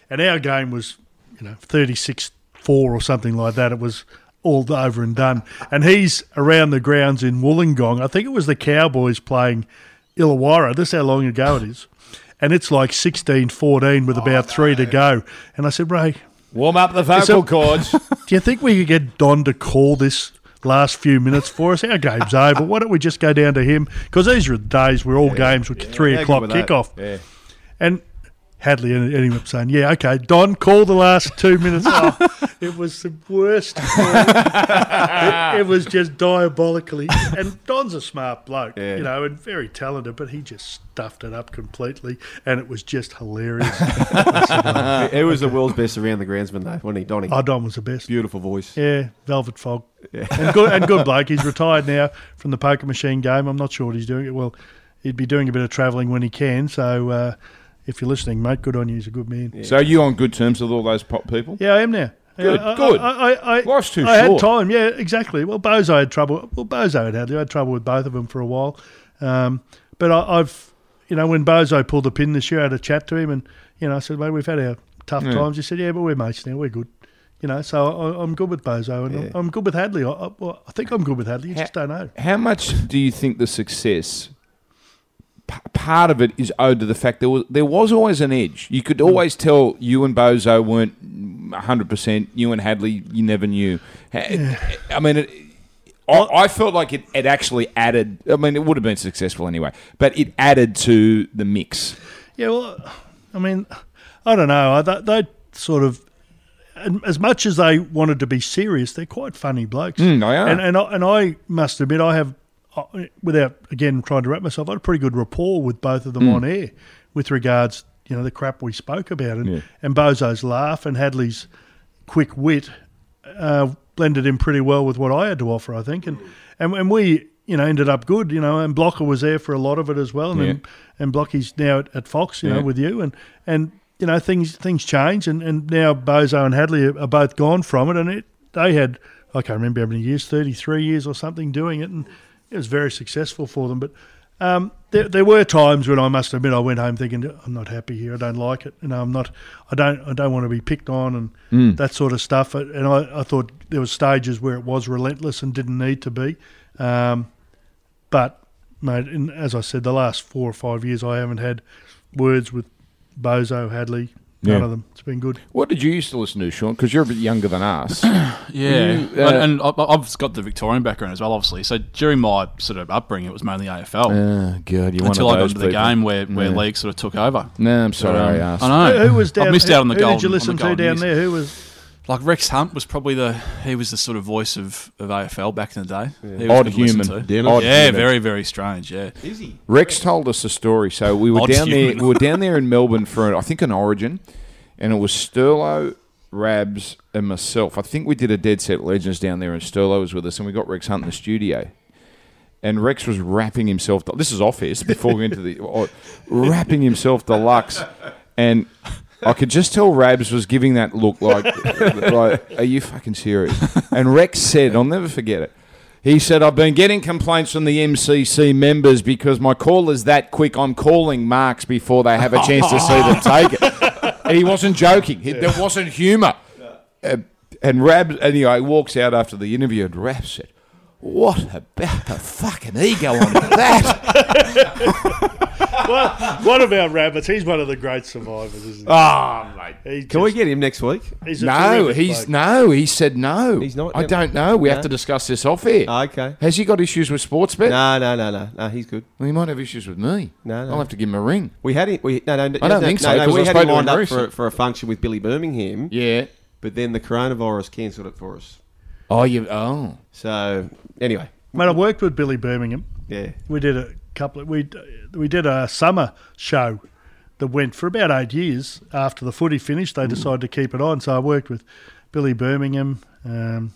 and our game was, you know, 36 four or something like that. It was all over and done. And he's around the grounds in Wollongong. I think it was the Cowboys playing Illawarra. This is how long ago it is. And it's like 16 14 with about oh, three to go. And I said, Ray, Warm up the vocal So- cords. do you think we could get Don to call this last few minutes for us? Our game's over. Why don't we just go down to him? Because these are the days where all games were three o'clock kickoff. yeah. And Hadley ended ended up saying, "Yeah, okay, Don, call the last two minutes." Oh, it was the worst. it, it was just diabolically. And Don's a smart bloke, Yeah. you know, and very talented, but he just stuffed it up completely, and it was just hilarious. it was the world's best around the groundsman, though, wasn't he, Donny? oh, Don was the best. Beautiful voice. Yeah, Velvet Fog. And good and good bloke. He's retired now from the poker machine game. I'm not sure what he's doing. Well, he'd be doing a bit of travelling when he can. So uh, if you're listening, mate, good on you. He's a good man. So are you on good terms with all those pop people? Yeah, I am now. Good, Yeah, I, good. I, I, I, Life's too I short. had time. Yeah, exactly. Well, Bozo had trouble. Well, Bozo had Hadley. I had trouble with both of them for a while. Um, but I, I've, you know, when Bozo pulled the pin this year, I had a chat to him, and you know, I said, "Mate, we've had our tough Yeah. times." He said, "Yeah, but we're mates now. We're good." You know, so I, I'm good with Bozo, and Yeah. I'm good with Hadley. I, I, well, I think I'm good with Hadley. You just don't know. How much do you think the success? P- Part of it is owed to the fact there was there was always an edge. You could always tell you and Bozo weren't hundred percent. You and Hadley, you never knew. Ha- I mean, it, I, I felt like it, it actually added. I mean, it would have been successful anyway, but it added to the mix. Yeah, well, I mean, I don't know. I, they, they sort of, and as much as they wanted to be serious, they're quite funny blokes. Mm. And and I, and I must admit, I have, without again trying to wrap myself, I had a pretty good rapport with both of them Mm. on air, with regards, you know, the crap we spoke about, and Yeah. and Bozo's laugh and Hadley's quick wit uh, blended in pretty well with what I had to offer, I think, and and, and we. You know, ended up good. You know, and Blocker was there for a lot of it as well, and Yeah. and Blocky's now at, at Fox. You Yeah. know, with you, and and you know things things change, and, and now Bozo and Hadley are, are both gone from it, and it they had I can't remember how many years, thirty three years or something doing it, and it was very successful for them. But um, there, there were times when I must admit I went home thinking I'm not happy here. I don't like it. You know, I'm not. I don't. I don't want to be picked on and that sort of stuff. And I, I thought there was stages where it was relentless and didn't need to be. Um, but mate, in, as I said, the last four or five years I haven't had words with Bozo, Hadley, None Yeah. of them. It's been good. What did you used to listen to, Sean? Because you're a bit younger than us. Yeah, You, uh, and, and I- I've got the Victorian background as well, obviously. So during my sort of upbringing, it was mainly AFL oh, God, you're until I got those into the people. game where, where Yeah. league sort of took over. No, I'm sorry, Um, I asked. I know. Who, who was down? I missed who, out on the who gold. did you listen to down news. there? Who was? Like Rex Hunt was probably the he was the sort of voice of, of AFL back in the day. He was Odd good to listen human. to. Odd Yeah, human. very very strange. Yeah, Is he? Rex told us a story. So we were Odd down there. We were down there in Melbourne for I think an Origin, and it was Sterlo, Rabs, and myself. I think we did a Dead Set Legends down there, and Sterlo was with us, and we got Rex Hunt in the studio. And Rex was wrapping himself. This is office before we went to the oh, wrapping himself deluxe, and I could just tell Rabs was giving that look like, like, are you fucking serious? And Rex said, I'll never forget it. He said, I've been getting complaints from the MCC members because my call is that quick. I'm calling marks before they have a chance to see them take it. And he wasn't joking. He- There wasn't humour. Uh, and Rab, anyway, walks out after the interview, and Rab said, What about the fucking ego on that? well, one of our rabbits? He's one of the great survivors, isn't he? oh, mate. He Can we get him next week? He's a No, he's bloke. no. He said no. He's not- I don't know. We have to discuss this off air. Oh, okay. Has he got issues with sports bet? No, no, no, no, no. He's good. Well, he might have issues with me. No, no. I'll have to give him a ring. We had him. We no, no. no I don't no, think no, so, we I had him lined up for, for a function with Billy Birmingham. Yeah. But then the coronavirus cancelled it for us. Oh, you. Oh. So anyway, Mate, I worked with Billy Birmingham. yeah. We did a couple. Of, we we did a summer show that went for about eight years. After the footy finished, they decided to keep it on. So I worked with Billy Birmingham. Um,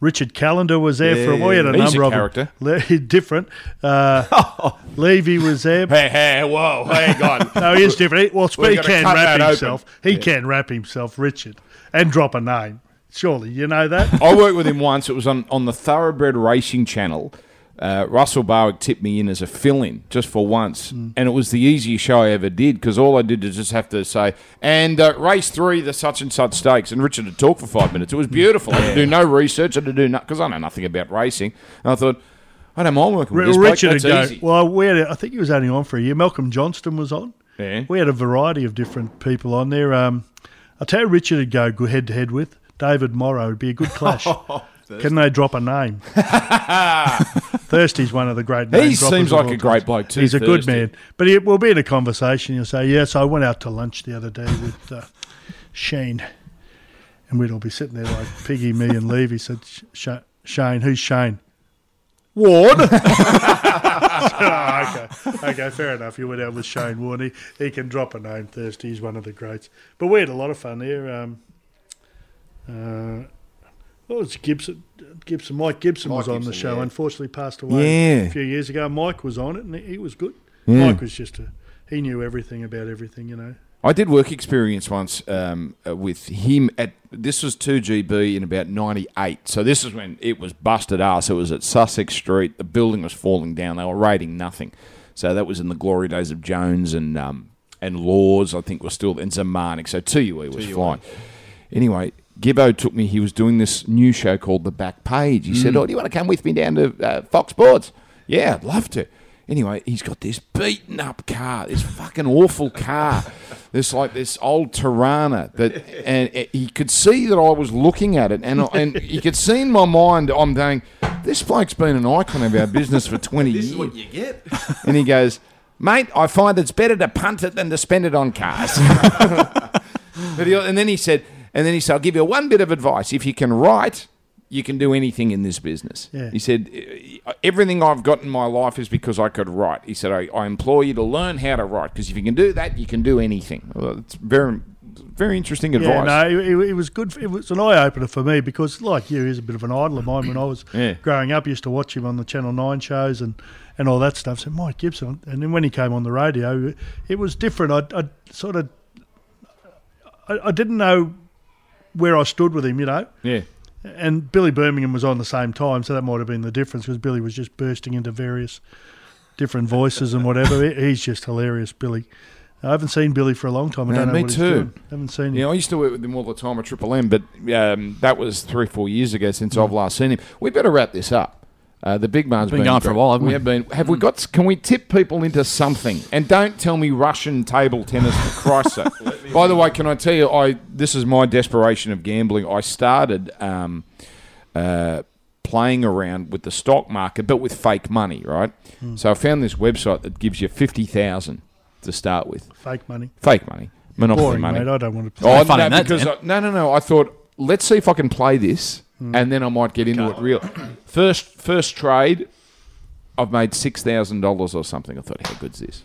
Richard Callander was there for a while. We had a Yeah, he's number a of character. Le- different. Uh, Levy was there. Hey, hey, whoa, hang on. No, he is different. He, well, We're he gonna can cut rap that open. himself. He can rap himself, Richard, and drop a name. Surely you know that. I worked with him once. It was on, on the Thoroughbred Racing Channel. Uh, Russell Barwick tipped me in as a fill-in just for once, and it was the easiest show I ever did because all I did was just have to say, "And uh, race three, the such and such stakes," and Richard would talk for five minutes. It was beautiful. I had to do no research. I had to do nothing because I know nothing about racing. And I thought, I don't mind working with Well, this bloke. Richard would That's go. Well, we had. I think he was only on for a year. Malcolm Johnston was on. Yeah. We had a variety of different people on there. Um, I'll tell you, Richard would go head to head with David Morrow. Would be a good clash. Can they drop a name? Thirsty's one of the great. Names. He seems like a great bloke too. He's a good Thirsty. man, but he will be in a conversation. You'll say, "Yes, I went out to lunch the other day with uh, Shane, and we'd all be sitting there like Piggy, me, and Levy." Said, "Sh- Sh- "Shane, who's Shane?" Ward. oh, okay, okay, fair enough. You went out with Shane Warne. He, he can drop a name. Thirsty. He's one of the greats. But we had a lot of fun there. Um, uh, what was Gibson? Gibson, Mike Gibson Mike was on the show. yeah. Unfortunately, passed away Yeah. a few years ago. Mike was on it, and he, he was good. Yeah. Mike was just a he knew everything about everything. You know. I did work experience once um, uh, with him at this was two GB in about '98. So this is when it was busted ass. It was at Sussex Street. The building was falling down. They were raiding nothing. So that was in the glory days of Jones and um, and Laws. I think was still and Zemanek. So 2UE was flying. Anyway, Gibbo took me. He was doing this new show called The Back Page. He said, "Oh, do you want to come with me down to uh, Fox Sports?" Yeah, I'd love to. Anyway, he's got this beaten up car, this fucking awful car. This like this old Torana that, and he could see that I was looking at it, and and he could see in my mind I'm going, this bloke's been an icon of our business for twenty years. you get. And he goes, mate, I find it's better to punt it than to spend it on cars. But he- and then he said, and then he said, I'll give you one bit of advice. If you can write, you can do anything in this business. Yeah. He said, everything I've got in my life is because I could write. He said, I, I implore you to learn how to write because if you can do that, you can do anything. Well, it's very, very interesting advice. Yeah, no, it, it- was good. It was an eye opener for me because, like you, he's a bit of an idol of mine. When I was Yeah. growing up, I used to watch him on the Channel Nine shows and, and all that stuff. So Mike Gibson, and then when he came on the radio, it was different. I, I sort of, I, I didn't know where I stood with him, you know. Yeah. And Billy Birmingham was on the same time, so that might have been the difference because Billy was just bursting into various different voices and whatever. He's just hilarious, Billy. I haven't seen Billy for a long time. I No, don't know me what too. he's doing. haven't seen him. Yeah, I used to work with him all the time at Triple M, but um, that was three, four years ago since I've last seen him. We better wrap this up. Uh, the big man's Been going for a while, haven't we? have been. Have we got? Can we tip people into something? And don't tell me Russian table tennis for Christ's sake. By the way, can I tell you? I this is my desperation of gambling. I started um, uh, playing around with the stock market, but with fake money, right? Hmm. So I found this website that gives you fifty thousand to start with, Fake money. fake money, monopoly Boring, money. mate. I don't want to. Play. Oh, fun no, that, because I, no, no, no. I thought let's see if I can play this, and then I might get into it real. First, first trade, I've made six thousand dollars or something. I thought, how good's this?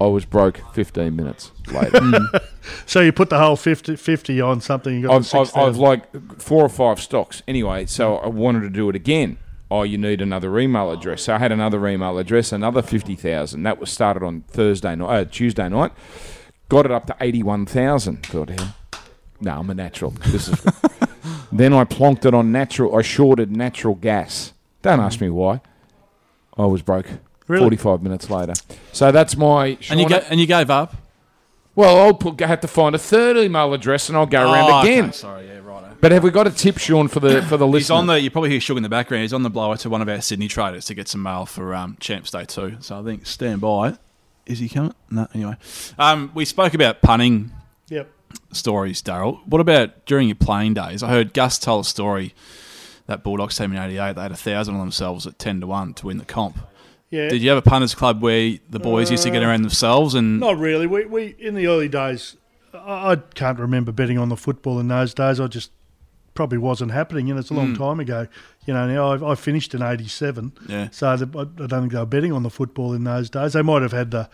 I was broke fifteen minutes later. So you put the whole 50, 50 on something. You got I've, the I've, I've like four or five stocks. Anyway, so I wanted to do it again. Oh, you need another email address. So I had another email address, another fifty thousand. That was started on Thursday night, uh, Tuesday night. Got it up to eighty-one thousand. Thought, hell, no, I'm a natural. This is. then I plonked it on natural. I shorted natural gas. Don't ask me why. I was broke. Really? Forty-five minutes later. So that's my. And you Shauna- ga- and you gave up. well, I'll put, have to find a third email address, and I'll go around Oh, okay, again. Sorry, yeah, right. But have we got a tip, Sean, for the for the He's listener? on the. You probably hear Shug in the background. He's on the blower to one of our Sydney traders to get some mail for um, Champs Day too. So I think stand by. Is he coming? No. Anyway, um, we spoke about punting Yep. Stories, Daryl. What about during your playing days? I heard Gus tell a story that Bulldogs team in '88 they had a thousand on themselves at ten to one to win the comp. Yeah. Did you have a punters club where the boys used to get uh, around themselves and Not really. We, we in the early days, I, I can't remember betting on the football in those days. I just probably wasn't happening, and it's a long hmm. time ago. You know, now I, I finished in '87, Yeah. so the, I, I don't think they were betting on the football in those days. They might have had the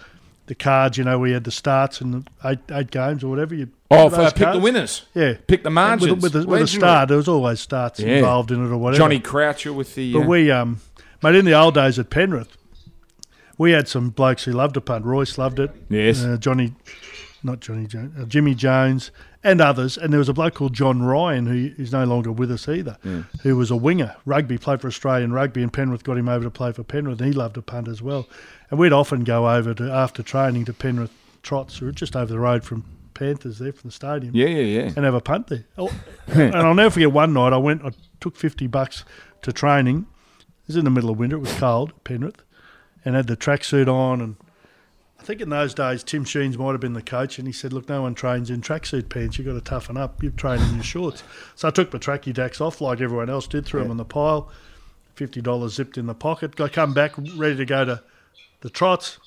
the cards. You know, we had the starts and the eight eight games or whatever. You oh, for, pick the winners. Yeah, Pick the margins. with, with, the, with a start. There was always starts Yeah. involved in it or whatever. Johnny Croucher with the. But uh, we, um, mate, in the old days at Penrith, we had some blokes who loved to punt. Royce loved it. Yes. Uh, Johnny, not Johnny Jones, uh, Jimmy Jones, and others. And there was a bloke called John Ryan who is no longer with us either, who was a winger, rugby, played for Australian rugby, and Penrith got him over to play for Penrith. And he loved to punt as well. And we'd often go over to after training to Penrith Trots, were just over the road from Panthers there from the stadium yeah, yeah, yeah. and have a punt there. Oh, and I'll never forget one night I went, I took 50 bucks to training. It was in the middle of winter, it was cold, Penrith, and had the tracksuit on. And I think in those days, Tim Sheens might have been the coach, and he said, Look, no one trains in tracksuit pants. You've got to toughen up. You train in your shorts. So I took my tracky dacks off like everyone else did, threw them on the pile, $50 zipped in the pocket. I come back ready to go to the trots.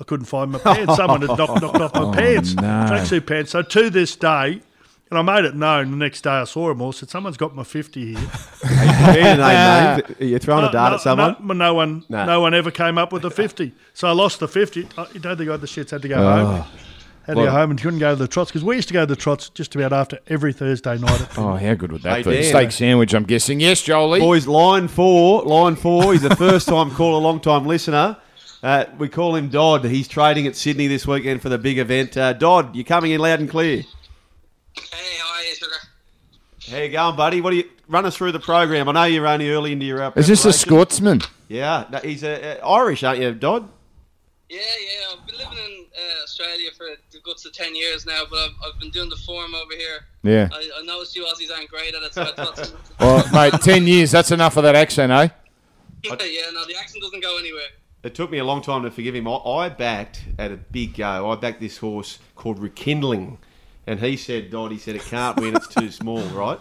I couldn't find my pants. Someone had knocked, knocked off my oh, pants, no. tracksuit pants. So to this day, and I made it known the next day I saw them all, said, Someone's got my 50 here. Fair name, names. Are you throwing a dart no, at someone? No, no one, No. no one ever came up with the 50. So I lost the 50. I you don't think I had the shits, had to go Oh. home. Had to go home and couldn't go to the trots because we used to go to the trots just about after every Thursday night. At Oh, how good would that Hey, be? Dan. Steak sandwich, I'm guessing. Yes, Jolie. Boys, line four, line four. He's a first time caller, long time listener. Uh, we call him Dodd. He's trading at Sydney this weekend for the big event. Uh, Dodd, you're coming in loud and clear. Hey, how are you. How you going, buddy? What do you run us through the program? I know you're only early into your. Uh, Is this a. Scotsman? Yeah, no, he's uh, uh, Irish, aren't you, Dodd? Yeah, yeah. I've been living in uh, Australia for the guts of ten years now, but I've, I've been doing the form over here. Yeah. I, I noticed you Aussies aren't great at it, so I thought. Well, mate, 10 years, that's enough of that accent, eh? yeah, no, the accent doesn't go anywhere. It took me a long time to forgive him. I, I backed at a big go. I backed this horse called Rekindling, and he said, "Dodd, he said it can't win. It's too small, right?"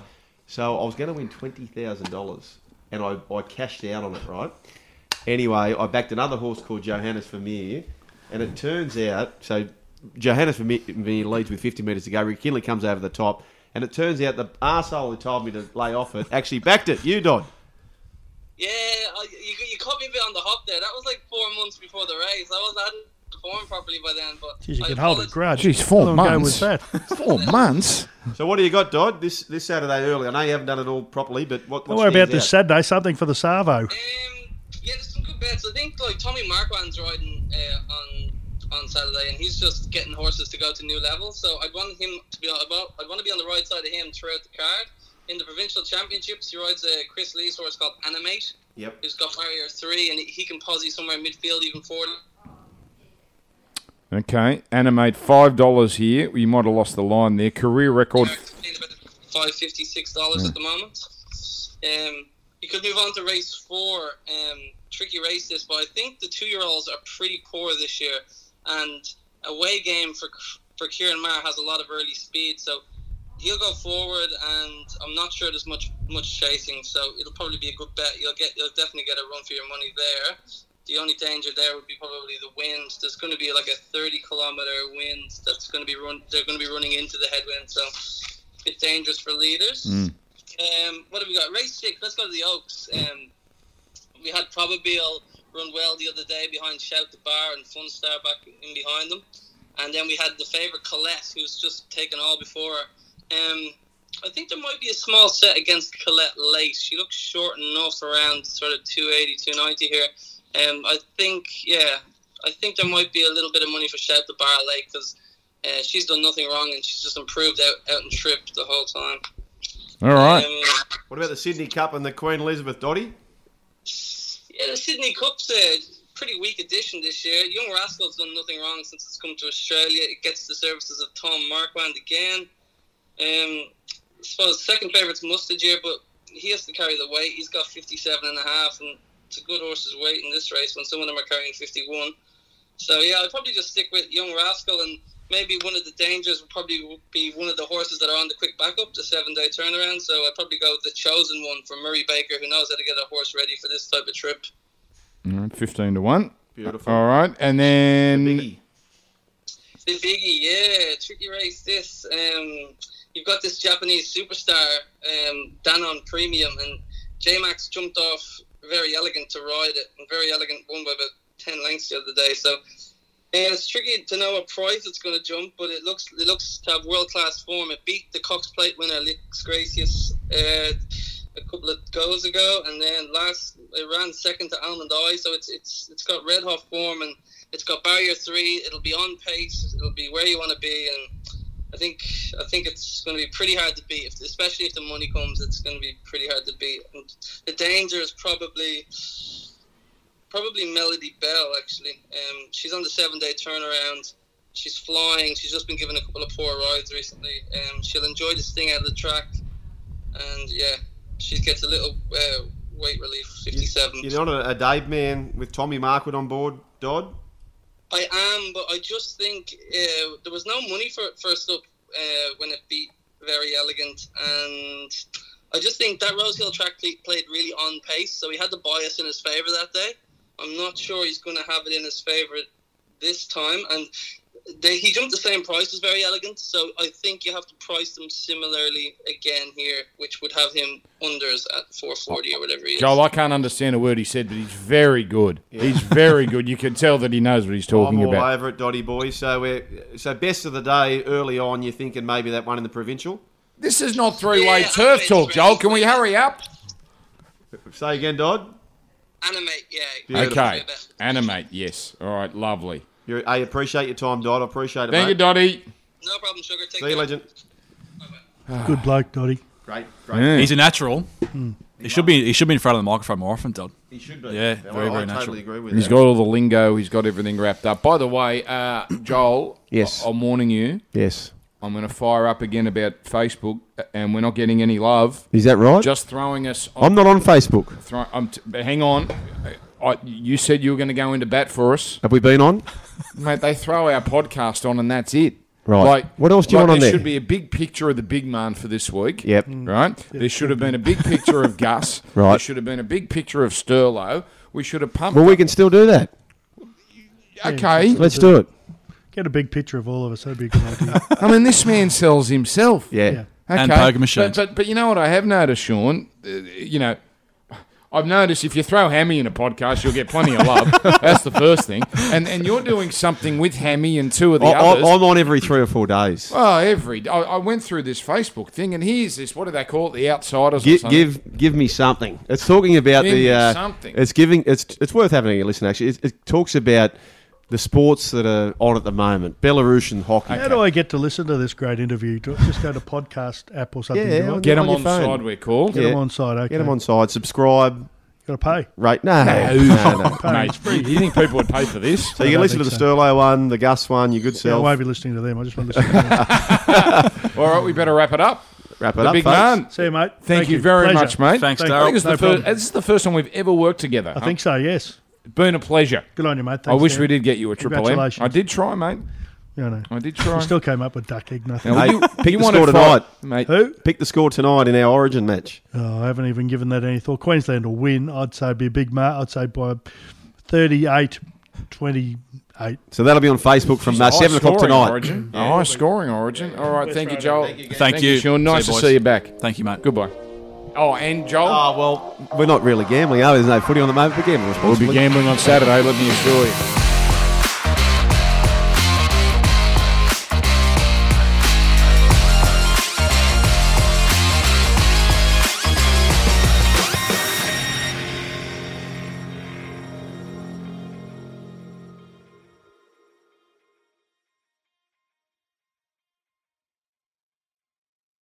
So I was going to win twenty thousand dollars, and I, I cashed out on it, right? Anyway, I backed another horse called Johannes Vermeer, and it turns out so Johannes Vermeer leads with fifty metres to go. Rekindling comes over the top, and it turns out the arsehole who told me to lay off it actually backed it. You, Dodd. Yeah, I, you, you caught me a bit on the hop there. That was like four months before the race. I wasn't hadn't performed properly by then, but Jeez, you I can hold a apologise. grudge. Jeez, four How long ago months. was that? Four months? So what do you got, Dodd? This this Saturday early. I know you haven't done it all properly, but what? Don't what worry about stands this out? Saturday. Something for the Savo. Um, yeah, there's some good bets. I think like Tommy Marquand's riding uh, on on Saturday, and he's just getting horses to go to new levels. So I'd want him to be. I'd I'd want to be on the right side of him throughout the card. In the provincial championships, he rides a Chris Lee's horse called Animate, Yep. who's got barrier three, and he- he can posse somewhere in midfield, even forward. Okay, animate $5 here. You might have lost the line there. Career record. Five fifty six dollars at the moment. Um, you could move on to race four. Um, tricky race this, but I think the two-year-olds are pretty poor this year, and away game for for Kieran Marr has a lot of early speed, so he'll go forward, and I'm not sure there's much much chasing, so it'll probably be a good bet. You'll get you'll definitely get a run for your money there. The only danger there would be probably the wind. There's going to be like a 30 kilometer wind that's going to be run. They're going to be running into the headwind, so a bit dangerous for leaders. Mm. Um, what have we got? Race six. Let's go to the Oaks. Um, we had Probabeel run well the other day behind Shout the Bar and Funstar back in behind them, and then we had the favourite Colette, who's just taken all before. Um, I think there might be a small set against Colette late. She looks short enough around sort of 280, 290 here. Um, I think, yeah, I think there might be a little bit of money for Shout the Bar late because uh, she's done nothing wrong and she's just improved out, out and tripped the whole time. All right. Um, What about the Sydney Cup and the Queen Elizabeth Dotty? Yeah, the Sydney Cup's a pretty weak addition this year. Young Rascal's done nothing wrong since it's come to Australia. It gets the services of Tom Marquand again. Um, I suppose second favourite's Mustard here, but he has to carry the weight. He's got 57 and a half, and it's a good horse's weight in this race when some of them are carrying 51. So, yeah, I'd probably just stick with Young Rascal, and maybe one of the dangers would probably be one of the horses that are on the quick backup, the seven day turnaround. So, I'd probably go with the chosen one from Murray Baker, who knows how to get a horse ready for this type of trip. All right, 15 to 1. Beautiful. All right. And then. The Biggie. The biggie, yeah, tricky race. This, um, you've got this Japanese superstar, um, Danon Premium, and J Max jumped off Verry Elleegant to ride it, and Verry Elleegant won by about ten lengths the other day. So, it's tricky to know what price it's going to jump, but it looks it looks to have world class form. It beat the Cox Plate winner Lys Gracieux uh, a couple of goes ago, and then last it ran second to Almond Eye. So it's it's it's got red hot form and it's got barrier three. It'll be on pace. It'll be where you want to be, and I think I think it's going to be pretty hard to beat. If, especially if the money comes, it's going to be pretty hard to beat. And the danger is probably probably Melody Bell. Actually, um, she's on the seven day turnaround. She's flying. She's just been given a couple of poor rides recently. Um, she'll enjoy this thing out of the track, and yeah, she gets a little uh, weight relief. Fifty-seven. You're not a, a Dave man with Tommy Marquand on board, Dodd? I am, but I just think uh, there was no money for it first up uh, when it beat Verry Elleegant, and I just think that Rose Hill track played really on pace, so he had the bias in his favour that day. I'm not sure he's going to have it in his favour this time, and they, he jumped the same price as Verry Elleegant, so I think you have to price them similarly again here, which would have him unders at 440 or whatever he is. Joel, I can't understand a word he said, but he's very good. He's very good. You can tell that he knows what he's talking I'm all about. over it, Dotty boy. So we're so best of the day early on. You're thinking maybe that one in the provincial. This is not three-way Yeah, turf talk, Joel. Can we hurry up? Say again, Dodd. Animate, yeah. Beautiful. Okay. Animate, yes. All right, lovely. You're, I appreciate your time, Dodd. I appreciate it. Thank you, mate. Dotty. No problem, Sugar. Take See you, care. legend. Good bloke, Dotty. Great, great. Yeah. He's a natural. He should be. He should be in front of the microphone more often, Dodd. He should be. Yeah, I- very, I, very I natural. totally agree with He's that. got all the lingo. He's got everything wrapped up. By the way, uh, Joel. Yes. I- I'm warning you. Yes. I'm going to fire up again about Facebook, and we're not getting any love. Is that right? Just throwing us. On, I'm not on Facebook. throw, I'm t- but hang on. I, you said you were going to go into bat for us, Have we been on? mate. They throw our podcast on, and that's it. Right. Like, What else do you like want on there there? should be a big picture of the big man for this week. Yep. Right. There should have been a big picture of Gus. Right. There should have been a big picture of Sterlo. We should have pumped. Well, we can still do that. okay. Let's do it. Get a big picture of all of us. That'd be a good idea. I mean, this man sells himself. Yeah. Yeah. And Okay. poker machines. But, but but you know what I have noticed, Sean. Uh, you know, I've noticed if you throw Hammy in a podcast, you'll get plenty of love. That's the first thing. And and you're doing something with Hammy and two of the I, others. I, I'm on every three or four days. Oh, every I, I went through this Facebook thing, and here's this. What do they call it? The outsiders. or Give, something? give give me something. It's talking about Give the. me Uh, something. It's giving. It's it's worth having a listen. Actually, it, it talks about the sports that are on at the moment. Belarusian hockey. How do I get to listen to this great interview? Do I just go to podcast app or something? Yeah, do Get them on on side. We're called. Get Yeah. them on side. Okay. Get them on side. Subscribe. Got to pay. Rate. No, no, no. Pay. Mate, It's free. you think people would pay for this? So you can listen to the think so. Sterlo one, the Gus one, your good Yeah, I self. won't be listening to them. I just want to listen to them. All right, we better wrap it up. wrap it The up, big folks. man. See you, mate. Thank, you very Pleasure. much, mate. Thanks, Thank I think No the problem. first, this is the first time we've ever worked together. I think so. Yes. It's been a pleasure. Good on you, mate. I wish Dan. we did get you a triple M. Congratulations. I did try, mate. Yeah, no. I did try. You still came up with duck egg. Nothing. Now, Hey, you, pick you the wanted score five- tonight. mate. Who? Pick the score tonight in our Origin match. Oh, I haven't even given that any thought. Queensland will win. I'd say it'd be a big mark. I'd say by 38 28. So that'll be on Facebook from uh, High seven o'clock scoring tonight. Origin. A high scoring origin. All right, thank you, Joel. Thank, you. Sean. Nice See to you, see you back. Thank you, mate. Goodbye. Oh, and Joel, Oh well, we're not really gambling, are we? There's no footy on the moment. We're gambling we'll be gambling on Saturday. Let me assure you.